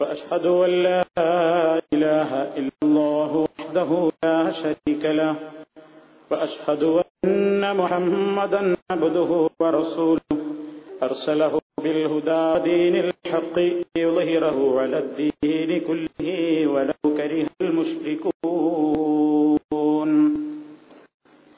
وأشهد أن لا إله إلا الله وحده لا شريك له. وأشهد أن محمدا عبده ورسوله. أرسله بالهدى دين الحق ليظهره على الدين كله ولو كره المشركون.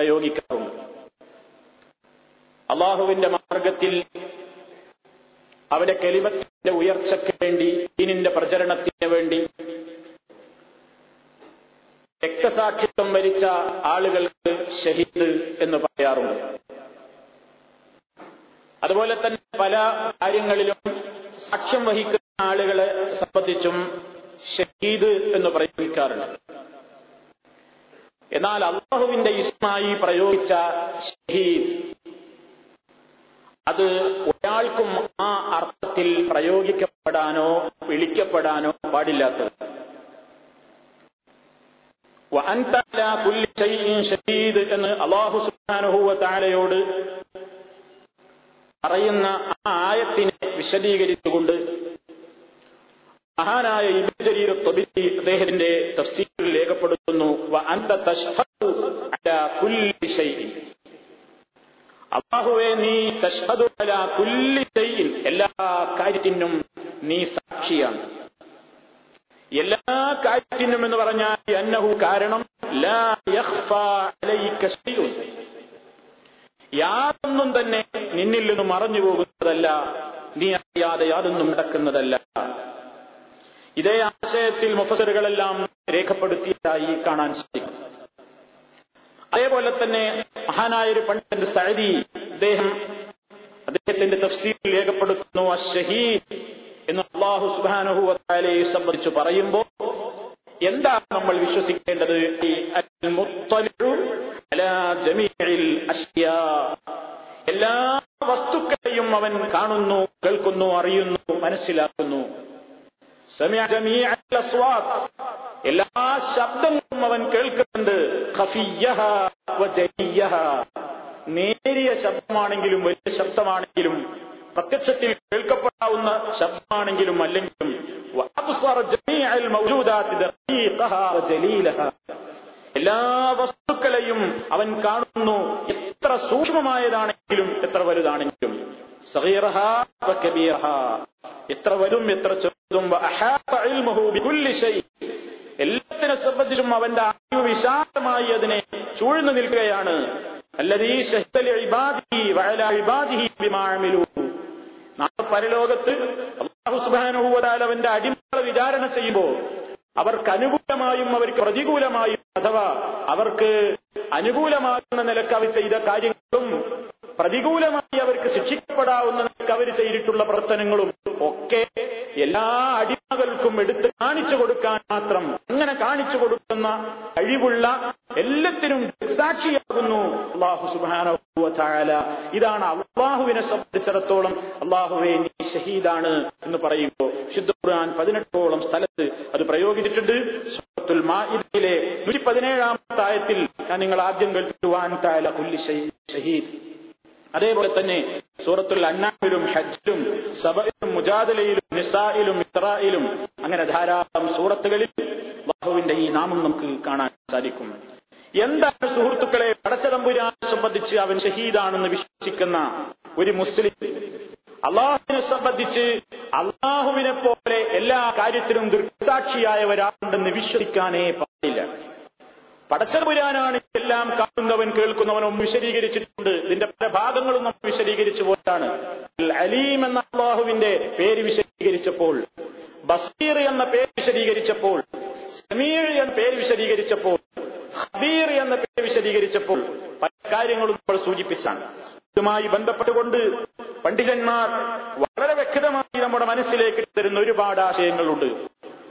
പ്രയോഗിക്കാറുണ്ട്. അള്ളാഹുവിന്റെ മാർഗത്തിൽ അവന്റെ കെലിമത്തിന്റെ ഉയർച്ചയ്ക്ക് വേണ്ടി ദീനിന്റെ പ്രചരണത്തിന് വേണ്ടി രക്തസാക്ഷിത്വം വരിച്ച ആളുകൾക്ക് ഷഹീദ് എന്ന് പറയാറുണ്ട്. അതുപോലെ തന്നെ പല കാര്യങ്ങളിലും സാക്ഷ്യം വഹിക്കുന്ന ആളുകളെ സംബന്ധിച്ചും ഷഹീദ് എന്ന് പ്രയോഗിക്കാറുണ്ട്. എന്നാൽ അള്ളാഹുവിന്റെ ഇസ്മായി പ്രയോഗിച്ച ഷഹീദ് അത് ഒരാൾക്കും ആ അർത്ഥത്തിൽ പ്രയോഗിക്കപ്പെടാനോ വിളിക്കപ്പെടാനോ പാടില്ലാത്തത്. ഷഹീദ് എന്ന് അള്ളാഹു സുബാനുഹൂവ താരയോട് പറയുന്ന ആ ആയത്തിനെ വിശദീകരിച്ചുകൊണ്ട് മഹാനായ തൊബിത്തി അദ്ദേഹത്തിന്റെ തഫ്സീറിൽ രേഖപ്പെടുത്തുന്നു അള്ളാഹുവെ നീ തഷ്ഹദു അല കുല്ലി ഷൈഇൻ എല്ലാ കാര്യത്തിനും നീ സാക്ഷിയാണ്. എല്ലാ കാര്യത്തിനും എന്ന് പറഞ്ഞാൽ അന്നഹു കാരണം ലാ യഖ്ഫാ അലൈക ശൈഉൻ. യാതൊന്നും തന്നെ നിന്നിൽ നിന്ന് മറഞ്ഞു പോകുന്നതല്ല നീ അറിയാതെ യാതൊന്നും നടക്കുന്നതല്ല. ഇതേ ആശയത്തിൽ മുഫസറുകളെല്ലാം രേഖപ്പെടുത്തിയതായി കാണാൻ സാധിക്കും അതേപോലെ തന്നെ മഹാനായ ഒരു പണ്ഡിതൻ സഅദി അദ്ദേഹം അദ്ദേഹത്തിന്റെ തഫ്സീൽ രേഖപ്പെടുത്തുന്നു അഷഹീദ് എന്ന് അള്ളാഹു സുബാനഹു വാലയെ സംബന്ധിച്ച് പറയുമ്പോൾ എന്താണ് നമ്മൾ വിശ്വസിക്കേണ്ടത്. എല്ലാ വസ്തുക്കളെയും അവൻ കാണുന്നു കേൾക്കുന്നു അറിയുന്നു മനസ്സിലാക്കുന്നു. എല്ലാ ശബ്ദങ്ങളും അവൻ കേൾക്കുന്നുണ്ട്. നേരിയ ശബ്ദമാണെങ്കിലും വലിയ ശബ്ദമാണെങ്കിലും പ്രത്യക്ഷത്തിൽ കേൾക്കപ്പെടാവുന്ന ശബ്ദമാണെങ്കിലും അല്ലെങ്കിലും. എല്ലാ വസ്തുക്കളെയും അവൻ കാണുന്നു എത്ര സൂക്ഷ്മമായതാണെങ്കിലും എത്ര വലുതാണെങ്കിലും സഗീറഹ കബീറഹ. എത്ര വരും എത്ര ചെറുതും. എല്ലാത്തിനെ സംബന്ധിച്ചും അവന്റെ അറിവ് വിശാലമായി അതിനെ ചൂഴ്ന്നു നിൽക്കുകയാണ്. നാളെ പരലോകത്ത് അള്ളാഹു സുബാനുഭൂവതാൽ അവന്റെ അടിമകളെ വിചാരണ ചെയ്യുമ്പോൾ അവർക്ക് അനുകൂലമായും അവർക്ക് പ്രതികൂലമായും അഥവാ അവർക്ക് അനുകൂലമാകുന്ന നിലയ്ക്ക് അവർ ചെയ്ത കാര്യങ്ങളും പ്രതികൂലമായി അവർക്ക് ശിക്ഷിക്കപ്പെടാവുന്ന അവർ ചെയ്തിട്ടുള്ള പ്രവർത്തനങ്ങളും ഒക്കെ എല്ലാ അടിമകൾക്കും എടുത്ത് കാണിച്ചു കൊടുക്കാൻ മാത്രം അങ്ങനെ കാണിച്ചു കൊടുക്കുന്ന കഴിവുള്ള എല്ലാത്തിനും സാക്ഷിയാകുന്നു അള്ളാഹു സുബാന ഇതാണ് അള്ളാഹുവിനെ സംബന്ധിച്ചിടത്തോളം അള്ളാഹുവെ നീ ഷഹീദാണ് എന്ന് പറയുമ്പോൾ ശുദ്ധ ഖുർആൻ പതിനെട്ടോളം സ്ഥലത്ത് അത് പ്രയോഗിച്ചിട്ടുണ്ട്. സൂറത്തുൽ മാഇദയിലെ നൂറ്റി പതിനേഴാമത്തെ ആയത്തിൽ ഞാൻ നിങ്ങൾ ആദ്യം കേൾക്കുവാൻ താല കുല്ലി ഷഹീദ്. അതേപോലെ തന്നെ സൂറത്തുൽ അന്നാമിലും ഹജ്ജിലും സബയിലും മുജാദലയിലും നിസായിലും ഇസ്രായിലും അങ്ങനെ ധാരാളം സൂറത്തുകളിൽ ബാഹുവിന്റെ ഈ നാമം നമുക്ക് കാണാൻ സാധിക്കും. എന്താണ് സുഹൃത്തുക്കളെ പടച്ചതമ്പുരാനെ സംബന്ധിച്ച് അവൻ ഷഹീദാണെന്ന് വിശ്വസിക്കുന്ന ഒരു മുസ്ലിം? അള്ളാഹുവിനെ സംബന്ധിച്ച് അള്ളാഹുവിനെ പോലെ എല്ലാ കാര്യത്തിലും ദൃക്സാക്ഷിയായവരാണെന്ന് വിശ്വസിക്കാനേ പാടില്ല. പടച്ചപുരാനാണ് എല്ലാം കാണുന്നവൻ കേൾക്കുന്നവനും വിശദീകരിച്ചിട്ടുണ്ട്. ഇതിന്റെ പല ഭാഗങ്ങളും നമ്മൾ വിശദീകരിച്ചു പോയിട്ടാണ് അലീം എന്ന അള്ളാഹുവിന്റെ പേര് വിശദീകരിച്ചപ്പോൾ ബസീർ എന്ന പേര് വിശദീകരിച്ചപ്പോൾ സമീർ എന്ന പേര് വിശദീകരിച്ചപ്പോൾ ഹബീർ എന്ന പേര് വിശദീകരിച്ചപ്പോൾ പല കാര്യങ്ങളും നമ്മൾ സൂചിപ്പിച്ചാണ്. ഇതുമായി ബന്ധപ്പെട്ടുകൊണ്ട് പണ്ഡിതന്മാർ വളരെ വ്യക്തമായി നമ്മുടെ മനസ്സിലേക്ക് തരുന്ന ഒരുപാട് ആശയങ്ങളുണ്ട്.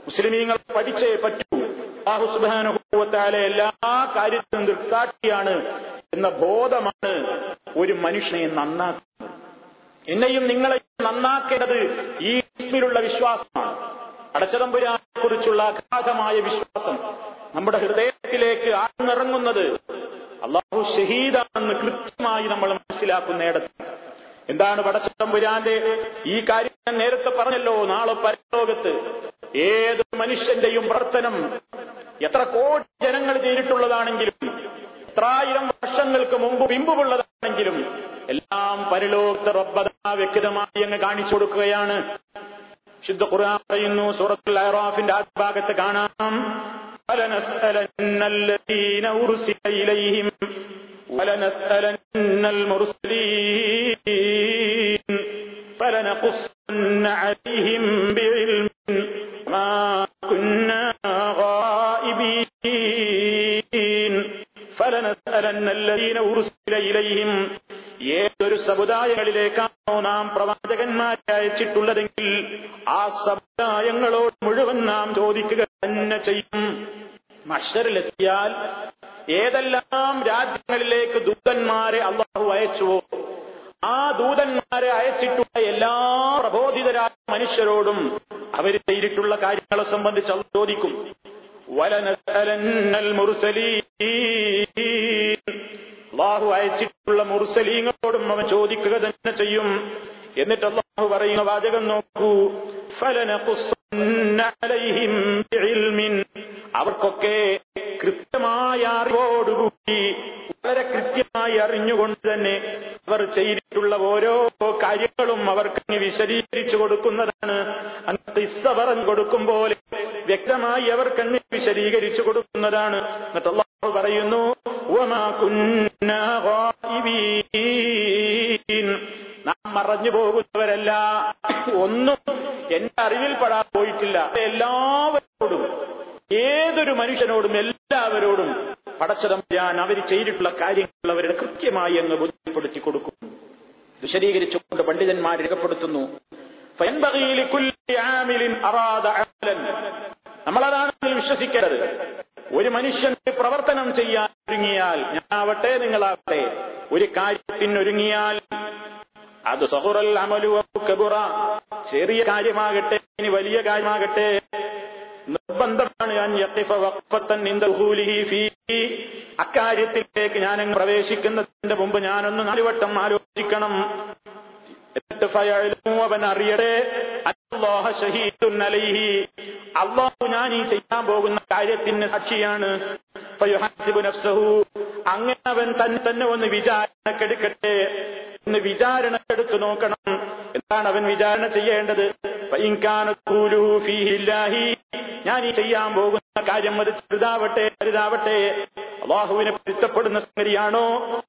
മുസ്ലിമീങ്ങൾ പഠിച്ചേ പറ്റൂ. അള്ളാഹു സുബാനുഭവത്താലെ എല്ലാ കാര്യത്തിലും ദൃക്സാക്ഷിയാണ് എന്ന ബോധമാണ് ഒരു മനുഷ്യനെ നന്നാക്കുന്നത്. എന്നെയും നിങ്ങളെ നന്നാക്കേണ്ടത് ഈ ഇസ്മിലുള്ള വിശ്വാസമാണ്. അടച്ചതമ്പുരാനെ കുറിച്ചുള്ള അഗാധമായ വിശ്വാസം നമ്മുടെ ഹൃദയത്തിലേക്ക് ആഴ്ന്നിറങ്ങുന്നത് അള്ളാഹു ഷഹീദാണെന്ന് കൃത്യമായി നമ്മൾ മനസ്സിലാക്കുന്നിടത്ത്. എന്താണ് പടച്ചതമ്പുരാന്റെ ഈ കാര്യം ഞാൻ നേരത്തെ പറഞ്ഞല്ലോ നാളെ പരലോകത്ത്. ഏത് മനുഷ്യന്റെയും പ്രവർത്തനം എത്ര കോടി ജനങ്ങൾ ചെയ്തിട്ടുള്ളതാണെങ്കിലും എത്രായിരം വർഷങ്ങൾക്ക് മുമ്പ് പിമ്പുള്ളതാണെങ്കിലും എല്ലാം പരലോകത്ത് റബ്ബത വ്യക്തമായി അങ്ങ് കാണിച്ചു കൊടുക്കുകയാണ്. ശുദ്ധ ഖുർആൻ പറയുന്നു സൂറത്തുൽ അഹ്റാഫിന്റെ ആ ഭാഗത്ത് കാണാം. ഫലനഖുസ്സന്ന അലൈഹിം ബിഇൽമിൻ. إليهم ولنسألن المرسلين فلنقصن عليهم بعلم ما كنا غائبين فلنسألن الذين أرسل إليهم ഏതൊരു സമുദായങ്ങളിലേക്കാണോ നാം പ്രവാചകന്മാരെ അയച്ചിട്ടുള്ളതെങ്കിൽ ആ സമുദായങ്ങളോട് മുഴുവൻ നാം ചോദിക്കുക തന്നെ ചെയ്യും മഷറിലെത്തിയാൽ ഏതെല്ലാം രാജ്യങ്ങളിലേക്ക് ദൂതന്മാരെ അള്ളാഹു അയച്ചുവോ ആ ദൂതന്മാരെ അയച്ചിട്ടുള്ള എല്ലാ പ്രബോധിതരായ മനുഷ്യരോടും അവർ ചെയ്തിട്ടുള്ള കാര്യങ്ങളെ സംബന്ധിച്ച് അവർ ചോദിക്കും. അള്ളാഹു അയച്ചിട്ടുള്ള മുർസലീങ്ങളോടും അവൻ ചോദിക്കുക തന്നെ ചെയ്യും. എന്നിട്ട് അള്ളാഹു പറയുന്ന വാചകം നോക്കൂ. അവർക്കൊക്കെ കൃത്യമായ അറിവോടുകൂടി വളരെ കൃത്യമായി അറിഞ്ഞുകൊണ്ട് തന്നെ അവർ ചെയ്തിട്ടുള്ള ഓരോ കാര്യങ്ങളും അവർക്ക് വിശദീകരിച്ചു കൊടുക്കുന്നതാണ്. അന്നത്തെ ഇസ്ത പറഞ്ഞു കൊടുക്കും പോലെ വ്യക്തമായി അവർക്കങ്ങ് വിശദീകരിച്ചു കൊടുക്കുന്നതാണ്. എന്നിട്ട് അള്ളാഹു പറയുന്നു. നാം മറഞ്ഞു പോകുന്നവരല്ല. ഒന്നും എന്റെ അറിവിൽപ്പെടാൻ പോയിട്ടില്ല. എല്ലാവരോടും ഏതൊരു മനുഷ്യനോടും എല്ലാവരോടും പടച്ചതമ്പുരാൻ അവർ ചെയ്തിട്ടുള്ള കാര്യങ്ങൾ അവരുടെ കൃത്യമായി അങ്ങ് ബോധ്യപ്പെടുത്തി കൊടുക്കുന്നു. വിശദീകരിച്ചുകൊണ്ട് പണ്ഡിതന്മാർ രേഖപ്പെടുത്തുന്നു. നമ്മളതാണ് വിശ്വസിക്കരുത് ഒരു മനുഷ്യൻ പ്രവർത്തനം ചെയ്യാൻ ഒരുങ്ങിയാൽ ഞാനാവട്ടെ നിങ്ങളാവട്ടെ. ഒരു കാര്യത്തിനൊരുങ്ങിയാൽ അത് സഹുറൽ അമലു കബുറ. ചെറിയ കാര്യമാകട്ടെ ഇനി വലിയ കാര്യമാകട്ടെ. നിർബന്ധമാണ് ഞാൻ അക്കാര്യത്തിലേക്ക് ഞാൻ പ്രവേശിക്കുന്നതിന്റെ മുമ്പ് ഞാനൊന്ന് നാലുവട്ടം ആലോചിക്കണം. അവൻ അലൈഹി. അള്ളാഹു ഞാൻ ഈ ചെയ്യാൻ പോകുന്ന കാര്യത്തിന് സാക്ഷിയാണ്. അങ്ങനെ അവൻ തന്നെ തന്നെ ഒന്ന് വിചാരണക്കെടുക്കട്ടെ. ഒന്ന് എടുത്തു നോക്കണം. എന്താണ് അവൻ വിചാരണ ചെയ്യേണ്ടത്? ഞാൻ ഈ ചെയ്യാൻ പോകുന്ന കാര്യം അത് ചെറുതാവട്ടെ വലുതാവട്ടെ. അള്ളാഹുവിനെ പൊരുത്തപ്പെടുന്ന സംഗതിയാണോ?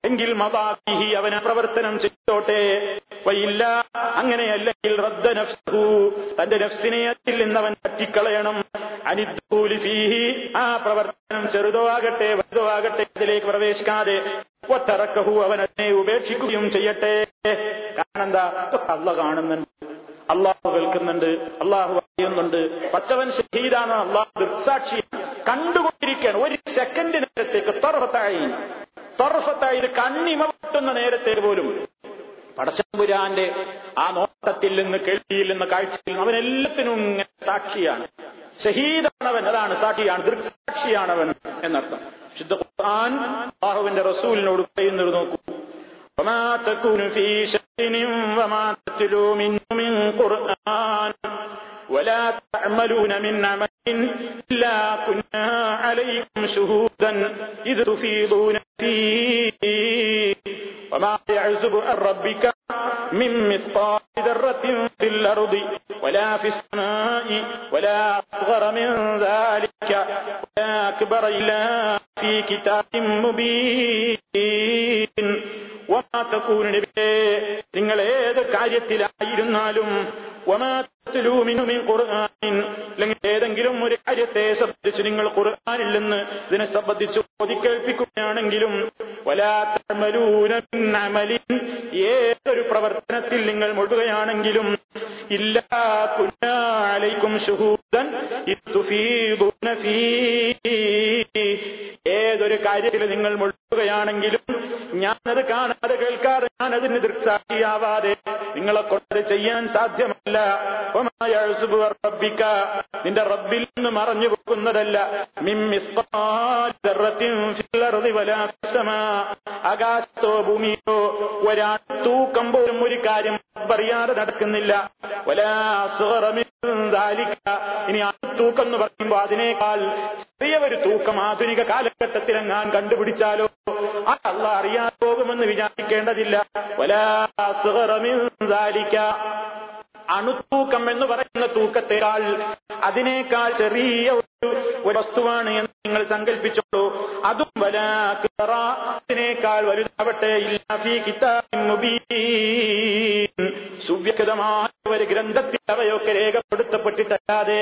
എങ്കിൽ മതാഹി അവനെ പ്രവർത്തനം ചെയ്തോട്ടെ. വയില്ല അങ്ങനെയല്ലെങ്കിൽ റദ്ദ നഫ്സു തന്റെ നഫ്സിനെ അതിൽ നിന്നവൻ തട്ടിക്കളയണം. അനിദ്ദൂലി ഫീഹി ആ പ്രവർത്തനം ചെറുതോ ആകട്ടെ വലുതോ ആകട്ടെ അതിലേക്ക് പ്രവേശിക്കാതെ ഒത്തറക്കഹു അവൻ അതിനെ ഉപേക്ഷിക്കുകയും ചെയ്യട്ടെ. കാരണം എന്താ? കള്ള കാണുന്നുണ്ട്. അള്ളാഹു കേൾക്കുന്നുണ്ട് അള്ളാഹു അറിയുന്നുണ്ട്. പച്ചവൻ ഷഹീദാണ് അള്ളാഹു ദൃക്സാക്ഷിയാണ്. കണ്ടുകൊണ്ടിരിക്കുകയാണ്. ഒരു സെക്കൻഡ് നേരത്തേക്ക് തൊറഫത്തായി. തൊറഫത്തായി ഒരു കണ്ണിമ പൊട്ടുന്ന നേരത്തേക്ക് പോലും. പടച്ചമ്പുരാന്റെ ആ നോട്ടത്തിൽ നിന്ന് കേൾവിയിൽ നിന്ന് കാഴ്ചയിൽ നിന്ന് അവനെല്ലാത്തിനും ഇങ്ങനെ സാക്ഷിയാണ്. ഷഹീദാണവൻ അതാണ് സാക്ഷിയാണ് ദൃക്സാക്ഷിയാണവൻ എന്നർത്ഥം. വിശുദ്ധ ഖുർആൻ റസൂലിനോട് പറയുന്നത് നോക്കൂ. وما تكون في شأن وما تتلو منه من قرآن. ولا تعملون من عمل إلا كنا عليكم شهودا إذ تفيضون فيه وما يعزب عن ربك من مثقال ذرة في الأرض ولا في السماء ولا أصغر من ذلك ولا أكبر إلا في كتاب مبين وما تكون نبيه നിങ്ങൾ ഏത് കാര്യത്തിലായിരുന്നാലും ഏതെങ്കിലും ഒരു കാര്യത്തെ സംബന്ധിച്ച് നിങ്ങൾ ഖുർആാനിൽ ഇതിനെ സംബന്ധിച്ച് ഓതിക്കേൽപ്പിക്കുകയാണെങ്കിലും ഏതൊരു പ്രവർത്തനത്തിൽ നിങ്ങൾ മുഴുകുകയാണെങ്കിലും ഇല്ലാലൈക്കും ശുഹൂദൻ ഏതൊരു കാര്യത്തിൽ നിങ്ങൾ മുഴുകുകയാണെങ്കിലും ഞാനത് കാണാതെ കേൾക്കാതെ ഞാനതിന് ദൃക്സാക്ഷിയാവാതെ നിങ്ങളെ കൊണ്ട് ചെയ്യാൻ സാധ്യമല്ല. റബ്ബിക്ക നിന്റെ റബ്ബിൽ നിന്ന് മറഞ്ഞു പോകുന്നതല്ല. മിം ആകാശത്തോ ഭൂമിയോ ഒരാൾ തൂക്കം പോലും ഒരു കാര്യം പറയാതെ നടക്കുന്നില്ല. ഇനി ആ തൂക്കം എന്ന് പറയുമ്പോൾ അതിനേക്കാൾ ചെറിയ ഒരു തൂക്കം ആധുനിക കാലഘട്ടത്തിൽ ഞാൻ കണ്ടുപിടിച്ചാലോ അല്ല അറിയാൻ പോകുമെന്ന് വിചാരിക്കേണ്ടതില്ല. അണുത്തൂക്കം എന്ന് പറയുന്ന തൂക്കത്തേക്കാൾ അതിനേക്കാൾ ചെറിയ ഒരു വസ്തുവാണ് എന്ന് നിങ്ങൾ സങ്കല്പിച്ചോളൂ അതും വലാത്തിനേക്കാൾ വലുതാവട്ടെ സുവ്യക്തമായ ഒരു ഗ്രന്ഥത്തിൽ അവയൊക്കെ രേഖപ്പെടുത്തപ്പെട്ടിട്ടല്ലാതെ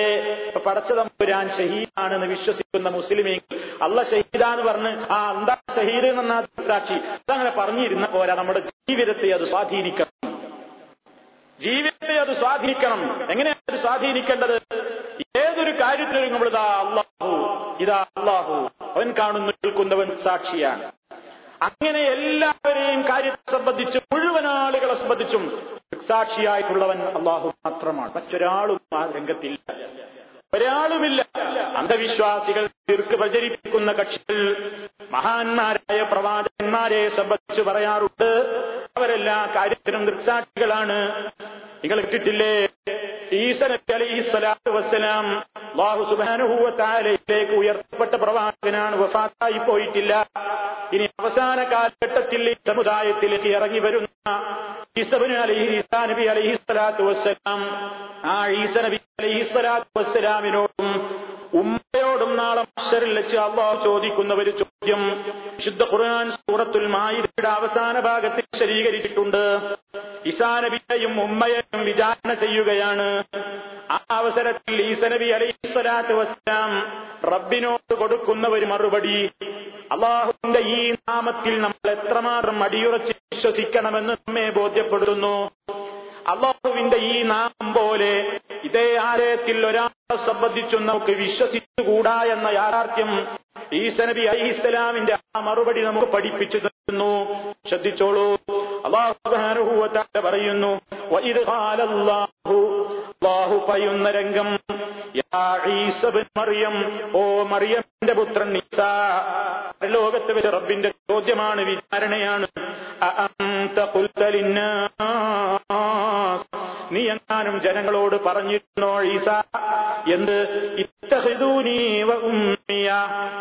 പടച്ചതമ്പുരാൻ ഷഹീദാണെന്ന് വിശ്വസിക്കുന്ന മുസ്ലിമീങ്ങൾ അല്ല ഷഹീദാന്ന് പറഞ്ഞ് ആ അന്താ ഷഹീദ് എന്ന സാക്ഷി അതങ്ങനെ പറഞ്ഞിരുന്ന പോരാ നമ്മുടെ ജീവിതത്തെ അത് സ്വാധീനിക്കണം. ജീവിതത്തെ അത് സ്വാധീനിക്കണം. എങ്ങനെയാണ് അത് സ്വാധീനിക്കേണ്ടത്? ഏതൊരു കാര്യത്തിലും ഇതാ അള്ളാഹു ഇതാ അള്ളാഹു അവൻ കാണുന്നു കേൾക്കുന്നവൻ സാക്ഷിയാണ്. അങ്ങനെ എല്ലാവരെയും കാര്യത്തെ സംബന്ധിച്ച് മുഴുവൻ ആളുകളെ സംബന്ധിച്ചും സാക്ഷിയായിട്ടുള്ളവൻ അള്ളാഹു മാത്രമാണ്. മറ്റൊരാളും ആ രംഗത്തില്ല. ഒരാളുമില്ല. അന്ധവിശ്വാസികൾ തീർക്ക് പ്രചരിപ്പിക്കുന്ന കക്ഷികൾ മഹാന്മാരായ പ്രവാചകന്മാരെ സംബന്ധിച്ച് പറയാറുണ്ട്. അവരെല്ലാ കാര്യത്തിനും ദൃക്സാക്ഷികളാണ് നിങ്ങൾ ഇട്ടിട്ടില്ലേ? ഈസ നബി അലൈഹി സ്വലാത്തു വസ്സലാം അള്ളാഹു സുബാനുഭൂവത്താലയിലേക്ക് ഉയർത്തപ്പെട്ട പ്രവാചകനാണ്. വഫാത്തായി പോയിട്ടില്ല. ഇനി അവസാന കാലഘട്ടത്തിൽ ഈ സമുദായത്തിലേക്ക് ഇറങ്ങി വരുന്ന. ഈസബിന് വസ്സലാം. ആ ഈസ നബി ഉമ്മയോടും നാളെ അക്ഷരിൽ വെച്ച് അള്ളാഹു ചോദിക്കുന്ന ഒരു ചോദ്യം. വിശുദ്ധ ഖുർആൻ സൂറത്തുൽ മായിദയുടെ അവസാന ഭാഗത്തിൽ വിശദീകരിച്ചിട്ടുണ്ട്. ഈസാ നബിയെയും ഉമ്മയെയും വിചാരണ ചെയ്യുകയാണ്. ആ അവസരത്തിൽ ഈസനബി നബി അലൈഹി വസ്സലാം റബ്ബിനോട് കൊടുക്കുന്ന ഒരു മറുപടി. അള്ളാഹുവിന്റെ ഈ നാമത്തിൽ നമ്മൾ എത്രമാത്രം അടിയുറച്ച് വിശ്വസിക്കണമെന്ന് നമ്മെ ബോധ്യപ്പെടുത്തുന്നു അള്ളാഹുവിന്റെ ഈ നാം പോലെ ഇതേ ആലയത്തിൽ ഒരാളെ സംബന്ധിച്ചും നമുക്ക് വിശ്വസിച്ചുകൂടാ എന്ന യാഥാർത്ഥ്യം ഈസനബി അലിഹിസ്സലാമിന്റെ ആ മറുപടി നമുക്ക് പഠിപ്പിച്ചു തരുന്നു. ശ്രദ്ധിച്ചോളൂ. അള്ളാഹു പറയുന്നു അള്ളാഹു പറയുന്ന രംഗം മറിയം ഓ മറിയമിന്റെ പുത്രൻ ലോകത്ത് വെച്ച് റബ്ബിന്റെ ചോദ്യമാണ് വിചാരണയാണ് നീ എങ്ങാനും ജനങ്ങളോട് പറഞ്ഞിരുന്നോ ഈസ? എന്ത്? ഉമ്മിയ.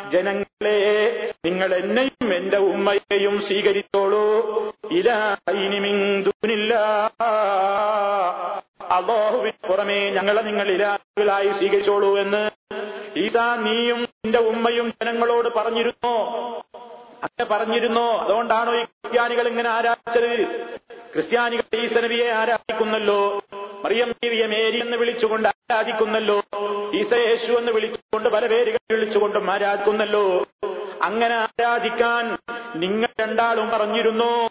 ജനങ്ങളെ നിങ്ങൾ എന്നെയും എന്റെ ഉമ്മയെയും സ്വീകരിച്ചോളൂ. ദൂനില്ലാ. അള്ളാഹുവിന് പുറമേ ഞങ്ങളെ നിങ്ങൾ ഇലാഹുകളായി സ്വീകരിച്ചോളൂ എന്ന് ഈസാ നീയും നിന്റെ ഉമ്മയും ജനങ്ങളോട് പറഞ്ഞിരുന്നോ? അങ്ങനെ പറഞ്ഞിരുന്നോ? അതുകൊണ്ടാണോ ഈ ക്രിസ്ത്യാനികൾ ഇങ്ങനെ ആരാധിച്ചത്? ക്രിസ്ത്യാനികൾ ഈസനബിയെ ആരാധിക്കുന്നല്ലോ മറിയം ദേവിയെ മേരി എന്ന് വിളിച്ചുകൊണ്ട് ആരാധിക്കുന്നല്ലോ ഈസ യേശു എന്ന് വിളിച്ചുകൊണ്ട് പല പേരുകൾ വിളിച്ചുകൊണ്ടും ആരാധിക്കുന്നല്ലോ. അങ്ങനെ ആരാധിക്കാൻ നിങ്ങൾ രണ്ടാളും പറഞ്ഞിരുന്നോ?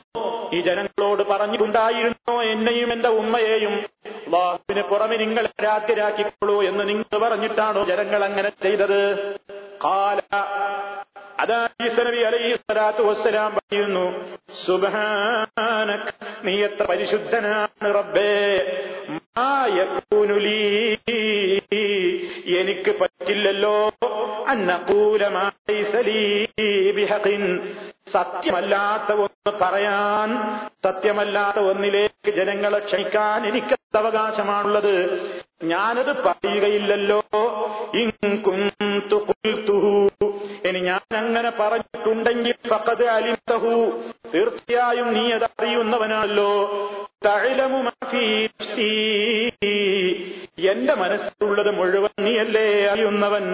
ഈ ജനങ്ങളോട് പറഞ്ഞിട്ടുണ്ടായിരുന്നോ? എന്നെയും എന്റെ ഉമ്മയെയും. അള്ളാഹുവിന് പുറമെ നിങ്ങൾ രാത്രിരാക്കിക്കോളൂ എന്ന് നിങ്ങൾ പറഞ്ഞിട്ടാണോ ജനങ്ങൾ അങ്ങനെ ചെയ്തത്? കാല അതാ നബി അലൈഹി സ്വലാത്തു വസ്സലാം പറയുന്നു സുബാനക് നീ എത്ര പരിശുദ്ധനാണ് റബ്ബേ. മാ യകൂനു ലീ എനിക്ക് പറ്റില്ലല്ലോ. സത്യമല്ലാത്ത ഒന്ന് പറയാൻ സത്യമല്ലാത്ത ഒന്നിലേക്ക് ജനങ്ങളെ ക്ഷണിക്കാൻ എനിക്ക് അവകാശമാണുള്ളത്. ഞാനത് പറയുകയില്ലല്ലോ. ഖുൽതുഹു ഇനി ഞാൻ അങ്ങനെ പറഞ്ഞിട്ടുണ്ടെങ്കിൽ ഫഖദ് അലിംതഹു തീർച്ചയായും നീ അത് അറിയുന്നവനാണല്ലോ എന്റെ മനസ്സിലുള്ളത് മുഴുവൻ നീയല്ലേ അറിയുന്നവൻ?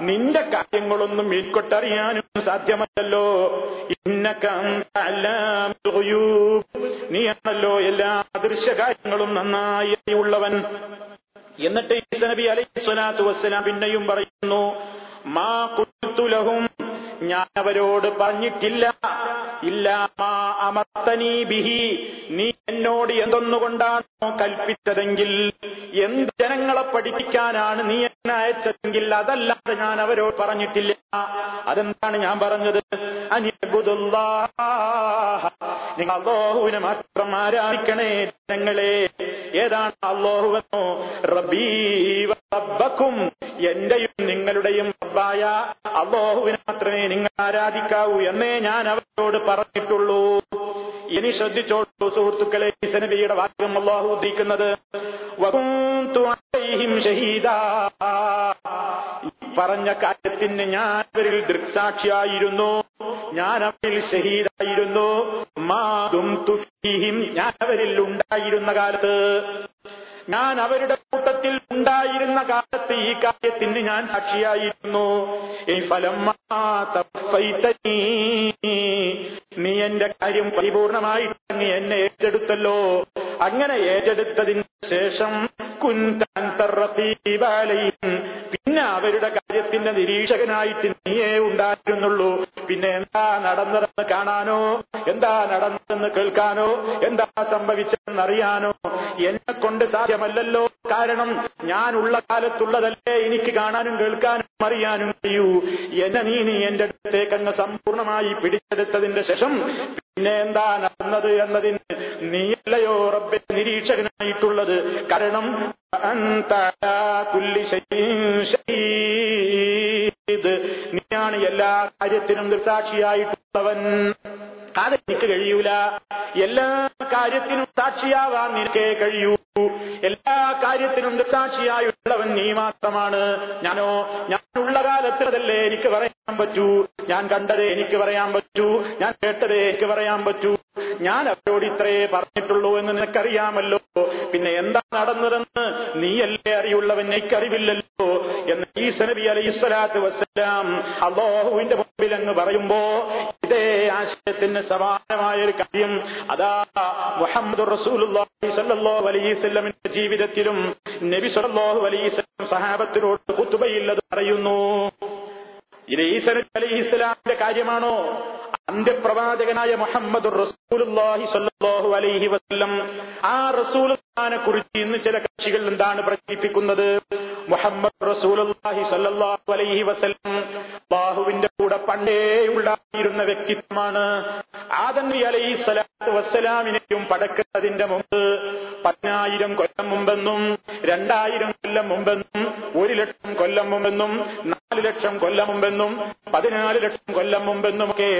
നിന്റെ കാര്യങ്ങളൊന്നും എനിക്കൊട്ടറിയാനും സാധ്യമല്ലല്ലോ. നീയാണല്ലോ എല്ലാ അദൃശ്യ കാര്യങ്ങളും നന്നായി അറിയുള്ളവൻ എന്നിട്ട് ഈസ നബി അലൈഹി സ്വലാത്തു വസ്സലാം പിന്നെയും പറയുന്നു മാ കുത്തുലഹും ഞാൻ അവരോട് പറഞ്ഞിട്ടില്ല. ഇല്ലാ മാ അമർത്തനീ ബിഹി. നീ എന്നോട് എന്തൊന്നുകൊണ്ടാണോ കൽപ്പിച്ചതെങ്കിൽ എന്ത് ജനങ്ങളെ പഠിപ്പിക്കാനാണ് നീ എന്നെ അയച്ചതെങ്കിൽ അതല്ലാതെ ഞാൻ അവരോട് പറഞ്ഞിട്ടില്ല. അതെന്താണ് ഞാൻ പറഞ്ഞത്? നിങ്ങൾ അള്ളാഹുവിനെ മാത്രം ആരാധിക്കണേ ജനങ്ങളെ. ഏതാണ് അള്ളാഹുവെന്നോ? റബീവും എന്റെയും നിങ്ങളുടെയും റബ്ബായ അള്ളാഹുവിനെ മാത്രമേ നിങ്ങൾ ആരാധിക്കാവൂ എന്നേ ഞാൻ അവരോട് പറഞ്ഞിട്ടുള്ളൂ. ഇനി ശ്രദ്ധിച്ചോളൂ സുഹൃത്തുക്കളെ നബിയുടെ വാക്യം അള്ളാഹു ഉദ്ദേശിക്കുന്നത് പറഞ്ഞ കാര്യത്തിന് ഞാൻ അവരിൽ ദൃക്സാക്ഷിയായിരുന്നു ഞാൻ അവരിൽ ഷഹീദായിരുന്നു. മാതും തുഫീഹിം ഞാൻ അവരിൽ ഉണ്ടായിരുന്ന കാലത്ത് ഞാൻ അവരുടെ കൂട്ടത്തിൽ ഉണ്ടായിരുന്ന കാലത്ത് ഈ കാര്യത്തിന് ഞാൻ സാക്ഷിയായിരുന്നു. ഈ ഫലം നീ എന്റെ കാര്യം പരിപൂർണമായിട്ട് നീ എന്നെ ഏറ്റെടുത്തല്ലോ. അങ്ങനെ ഏറ്റെടുത്തതിന് ശേഷം കുന്തറീബാലയും പിന്നെ അവരുടെ കാര്യത്തിന്റെ നിരീക്ഷകനായിട്ട് നീയേ ഉണ്ടായിരുന്നുള്ളൂ. പിന്നെ എന്താ നടന്നതെന്ന് കാണാനോ? എന്താ നടന്നതെന്ന് കേൾക്കാനോ? എന്താ സംഭവിച്ചതെന്ന് അറിയാനോ എന്നെ കൊണ്ട് സാധ്യമല്ലല്ലോ. കാരണം ഞാനുള്ള കാലത്തുള്ളതല്ലേ എനിക്ക് കാണാനും കേൾക്കാനും അറിയാനും കഴിയൂ. എന്നെ നീ നീ എന്റെ അടുത്തേക്കങ്ങ് സമ്പൂർണമായി പിടിച്ചെടുത്തതിന്റെ ശേഷം പിന്നെ എന്താ നടന്നത് എന്നതിന് നീയല്ലയോ റബ്ബെ നിരീക്ഷകനായിട്ടുള്ളത്. കാരണം. നീയാണ് എല്ലാ കാര്യത്തിനും ദൃസാക്ഷിയായിട്ടുള്ളവൻ അതെനിക്ക് കഴിയൂല. എല്ലാ കാര്യത്തിനും സാക്ഷിയാവാൻ നിനക്കേ കഴിയൂ. എല്ലാ കാര്യത്തിനും ദൃസാക്ഷിയായുള്ളവൻ നീ മാത്രമാണ്. ഞാനോ ഞാനുള്ള കാലത്തിൽ അതല്ലേ എനിക്ക് പറയാൻ പറ്റൂ? ഞാൻ കണ്ടതേ എനിക്ക് പറയാൻ പറ്റൂ. ഞാൻ കേട്ടതേ എനിക്ക് പറയാൻ പറ്റൂ. ഞാൻ അവരോട് ഇത്രയേ പറഞ്ഞിട്ടുള്ളൂ എന്ന് നിനക്കറിയാമല്ലോ. പിന്നെ എന്താ നടന്നതെന്ന് നീയല്ലേ അറിയുള്ളവൻ എനിക്കറിവില്ലല്ലോ എന്ന് ഈ സനബി അലൈഹി സ്വലാത്തു വസ്സലാം അള്ളാഹുവിന്റെ മുമ്പിൽ അങ്ങ് പറയുമ്പോ ഇതേ ആശയത്തിന് സമാനമായ ഒരു കാര്യം. അതാ മുഹമ്മദ് അലൈഹി ജീവിതത്തിലും നബി സല്ലാഹു അലൈഹി സഹാബത്തിനോട് കുത്തുബയില്ലത് പറയുന്നു. ഇത് ഈസ അലി ഇസ്ലാമിന്റെ കാര്യമാണോ? അന്ത്യപ്രവാചകനായ മുഹമ്മദ് അലൈഹി വസല്ലം ആ റസൂലിനെ കുറിച്ച് ഇന്ന് ചില കക്ഷികൾ എന്താണ് പ്രചരിപ്പിക്കുന്നത്? മുഹമ്മദ് അലൈഹി വസല്ലം ബാഹുവിന്റെ കൂടെ പണ്ടേ ഉണ്ടായിരുന്ന വ്യക്തിത്വമാണ്. ആദം നബി അലൈഹി സ്വലാത്തു വസ്സലാമിനെയും പടക്കുന്നതിന്റെ മുമ്പ് പതിനായിരം കൊല്ലം മുമ്പെന്നും രണ്ടായിരം കൊല്ലം മുമ്പെന്നും ഒരു ലക്ഷം കൊല്ലം മുമ്പെന്നും നാല് ലക്ഷം കൊല്ലം മുമ്പെന്നും പതിനാല് ലക്ഷം കൊല്ലം മുമ്പെന്നുമൊക്കെ